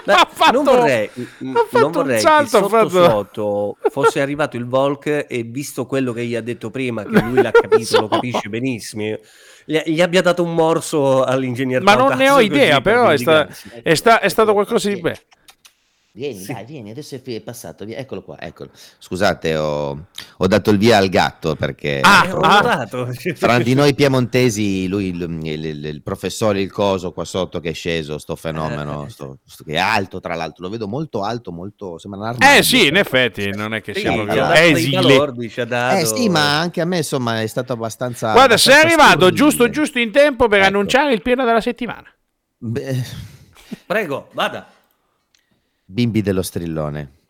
Beh, ha fatto- non vorrei, ha fatto non un vorrei salto, che sotto fatto- sotto fosse arrivato il Volk e visto quello che gli ha detto prima, che lui l'ha capito, so. lo capisce benissimo, gli, abbia dato un morso all'ingegner Ma non ne ho idea, però per è, sta- è sta- è stato qualcosa di bello. Vieni, dai, vieni, adesso è passato, via- eccolo qua, eccolo. Scusate, ho, ho dato il via al gatto perché Ah, Eh, ho ah. fra di noi piemontesi, lui, il, il- il- il professore, il coso qua sotto che è sceso, sto fenomeno, Eh. sto- sto- che è alto tra l'altro, lo vedo molto alto, molto, sembra un armadio. Eh sì, in effetti, non è che Sì, sia ci ha proprio dato dei esile. dato- Eh sì, ma anche a me insomma è stato abbastanza... Guarda, sei abbastanza arrivato scurrile. giusto giusto in tempo per Ecco. annunciare il pieno della settimana. Beh, Prego, vada. Bimbi dello strillone.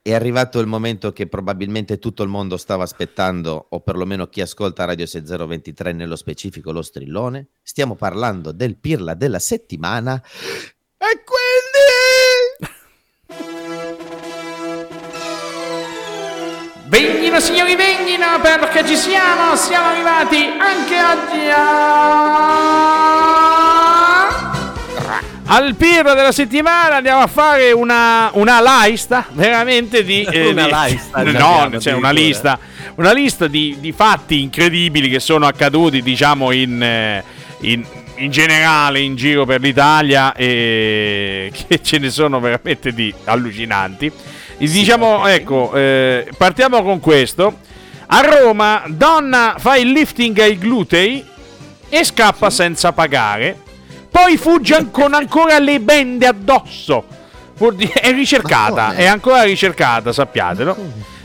È arrivato il momento che probabilmente tutto il mondo stava aspettando, o perlomeno chi ascolta Radio 6023 nello specifico lo strillone. Stiamo parlando del pirla della settimana. E quindi... Venghino signori, venghino perché ci siamo, siamo arrivati anche oggi a... Al pirro della settimana andiamo a fare una, una lista veramente di... Una di- lista, No, abbiamo cioè una lista, una lista di, di fatti incredibili che sono accaduti diciamo in... eh, in in generale in giro per l'Italia e che ce ne sono veramente di allucinanti. Diciamo, ecco, eh, partiamo con questo. A Roma, donna fa il lifting ai glutei e scappa senza pagare. Poi fugge con ancora le bende addosso. È ricercata, è ancora ricercata, sappiatelo.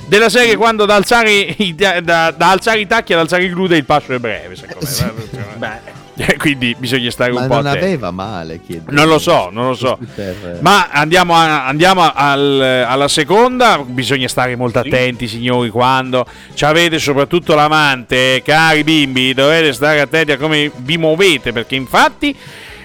Della serie quando da alzare i, da, da- alzare i tacchi ad alzare i glutei il passo è breve, secondo me. Beh, Eh, Quindi bisogna stare Ma un po' non attenti. aveva male, chiedo. Non lo so, non lo so. Per- Ma andiamo, a- andiamo al- alla seconda, bisogna stare molto attenti signori quando ci avete soprattutto l'amante, eh, cari bimbi, dovete stare attenti a come vi muovete perché infatti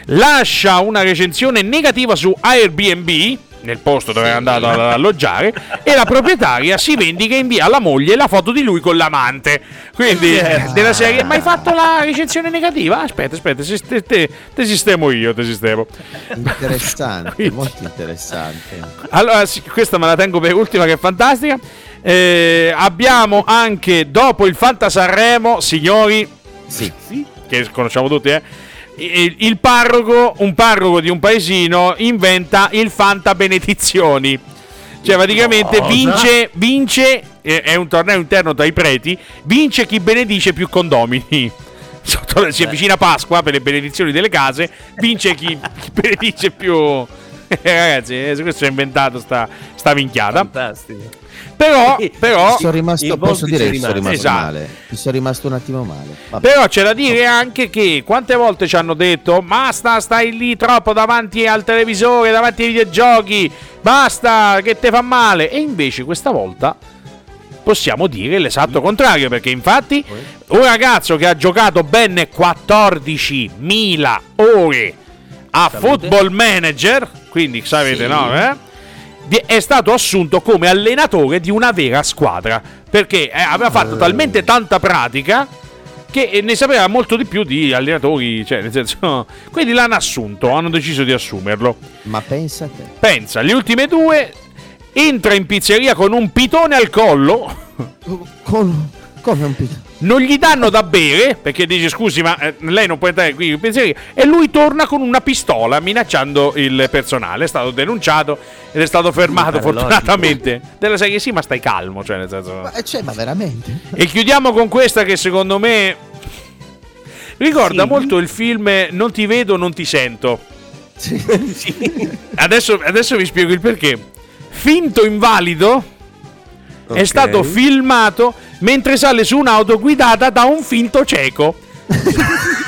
lascia una recensione negativa su Airbnb nel posto dove è andato ad alloggiare e la proprietaria si vendica e invia alla moglie la foto di lui con l'amante quindi eh, della serie ma hai fatto la recensione negativa? aspetta aspetta te, te- te sistemo io te sistemo Interessante, molto interessante. allora, sì, questa me la tengo per ultima, che è fantastica. Eh, abbiamo anche dopo il Fanta Sanremo, signori, Sì, che conosciamo tutti, eh, il, parroco, un parroco di un paesino, inventa il Fanta Benedizioni. Cioè, praticamente Cosa? vince, vince, eh, è un torneo interno tra i preti, vince chi benedice più condomini. Sotto- si avvicina Pasqua per le benedizioni delle case, vince chi, chi benedice più, Ragazzi, eh, questo è inventato sta, sta minchiata. Fantastico. Però, però, Sono rimasto, posso dire che sono rimasto. Esatto. male. Mi sono rimasto un attimo male. Vabbè. Però c'è da dire anche che quante volte ci hanno detto basta, stai lì troppo davanti al televisore, davanti ai videogiochi, basta, che te fa male. E invece questa volta possiamo dire l'esatto contrario, perché infatti un ragazzo che ha giocato ben 14.000 ore a Salute. Football Manager, quindi sapete, Sì. no? eh? È stato assunto come allenatore di una vera squadra perché eh, aveva fatto talmente tanta pratica che eh, ne sapeva molto di più di allenatori, cioè nel senso, quindi l'hanno assunto, hanno deciso di assumerlo. Ma pensa a te. Pensa, le ultime due entra in pizzeria con un pitone al collo, Con, come un pito. Non gli danno da bere perché dice scusi ma eh, lei non può entrare qui in pizzeria e lui torna con una pistola minacciando il personale. È stato denunciato ed è stato fermato pare fortunatamente. Della serie sì ma stai calmo, cioè nel senso... Ma, eh, cioè, ma veramente? E chiudiamo con questa che secondo me ricorda Sì. molto il film Non ti vedo, non ti sento. Sì. Adesso, adesso vi spiego il perché. Finto invalido è Ok. stato filmato mentre sale su un'auto guidata da un finto cieco.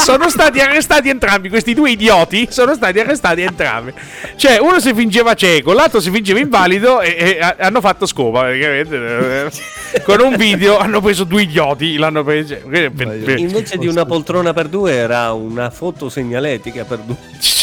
sono stati arrestati entrambi, questi due idioti sono stati arrestati entrambi. Cioè, uno si fingeva cieco, l'altro si fingeva invalido e, e ha- hanno fatto scopa praticamente. Con un video hanno preso due idioti, l'hanno preso. per- per- Invece di una poltrona per due era una foto segnaletica per due.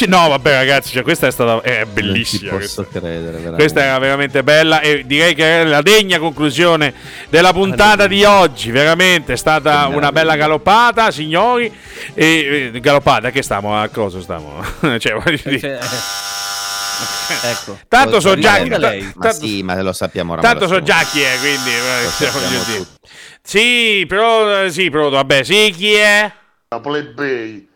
No, vabbè, ragazzi, cioè, questa è stata è Non ci bellissima. questa. posso credere, veramente. Questa era veramente bella e direi che è la degna conclusione della puntata di oggi. Veramente è stata una bella galoppata, signori. E, e, galoppata, che stiamo a cosa stiamo? cioè, voglio dire, Cioè, ecco. tanto so già ta- lei. Ma sì, ma lo sappiamo oramai. Tanto so già chi è, quindi eh, Lo cioè, voglio dire. Sì, però eh, sì, però vabbè, sì, chi è? La plebei,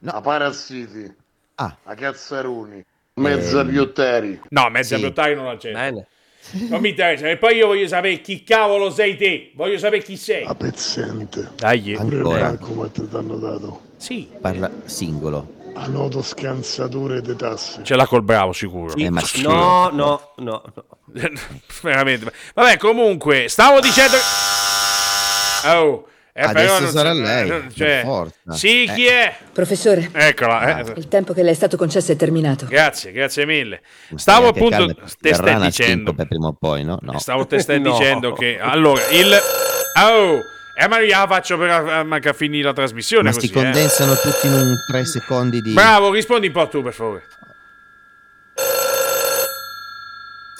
No. la parassiti, Ah, la cazzaroni, mezza Ehm. piotteri. No, mezza Sì. Piottari non la c'è. Bene. Non mi interessa. E poi io voglio sapere chi cavolo sei te. Voglio sapere chi sei. La pezzente. Dai. ancora. come te t'hanno dato. Sì. Parla singolo. A noto scansature di tasse. Ce l'ha col bravo sicuro. Eh, ma No, no, no, no. Veramente. Vabbè, comunque, stavo dicendo. Oh, eh, Adesso però sarà lei, eh, Cioè, forza. sì, Eh. chi è? Professore, Eccola. eh. il tempo che le è stato concesso è terminato. Grazie, grazie mille. Stavo appunto. calma, Te stai dicendo. prima o poi, no? No. Stavo te stai No. dicendo che. Allora, il. Oh! Eh, ma io la faccio per eh, manca finire la trasmissione. Ma così, si eh. condensano tutti in un tre secondi di... Bravo, rispondi un po' tu, per favore.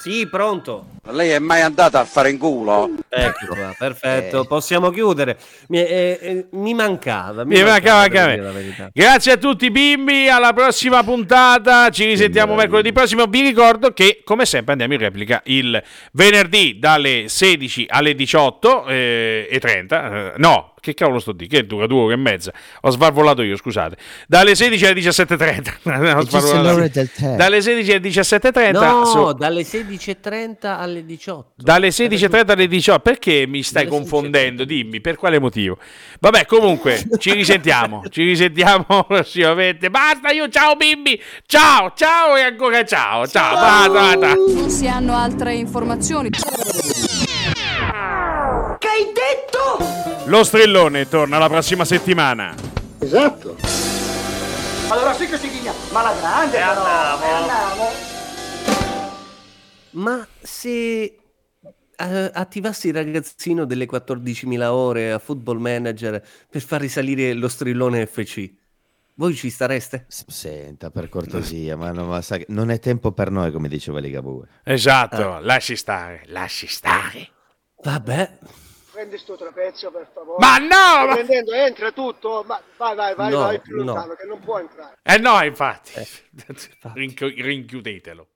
Sì, pronto. Lei è mai andata a fare in culo? Ecco qua, perfetto, Eh. possiamo chiudere. Mi, eh, eh, mi mancava, Mi mancava devo anche a me. Grazie a tutti bimbi, alla prossima puntata, ci risentiamo mercoledì prossimo. Vi ricordo che come sempre andiamo in replica il venerdì dalle 16 alle 18 eh, e 30. Eh, no, che cavolo sto di? Che dura due ore e mezza. Ho svalvolato io, scusate. Dalle 16 alle 17.30. Ho E ci sono svalvolato. l'ora del tè. Dalle 16 alle 17.30. No, su- dalle 16.30 alle 18. dalle 16.30 alle 18 perché mi stai Dalle confondendo? Dimmi per quale motivo. Vabbè, comunque ci risentiamo. ci risentiamo prossimamente. Basta, io ciao bimbi. Ciao, ciao e ancora ciao. Ciao, basta, basta. Non si hanno altre informazioni. Che hai detto? Lo strillone torna la prossima settimana. Esatto. Allora sì che si chigna, ma la grande però. andiamo. E andiamo. Ma se eh, attivassi il ragazzino delle 14.000 ore a Football Manager per far risalire lo strillone FC, voi ci stareste? S- Senta, per cortesia, ma, no, ma sa che non è tempo per noi, come diceva Ligabue. Esatto, lasci stare, lasci stare. Vabbè, Prendi sto trapezio per favore. Ma no, ma... prendendo, entra tutto. Ma vai, vai, vai, No, vai più no. lontano che non può entrare. Eh no, infatti. Rinchi- rinchiudetelo.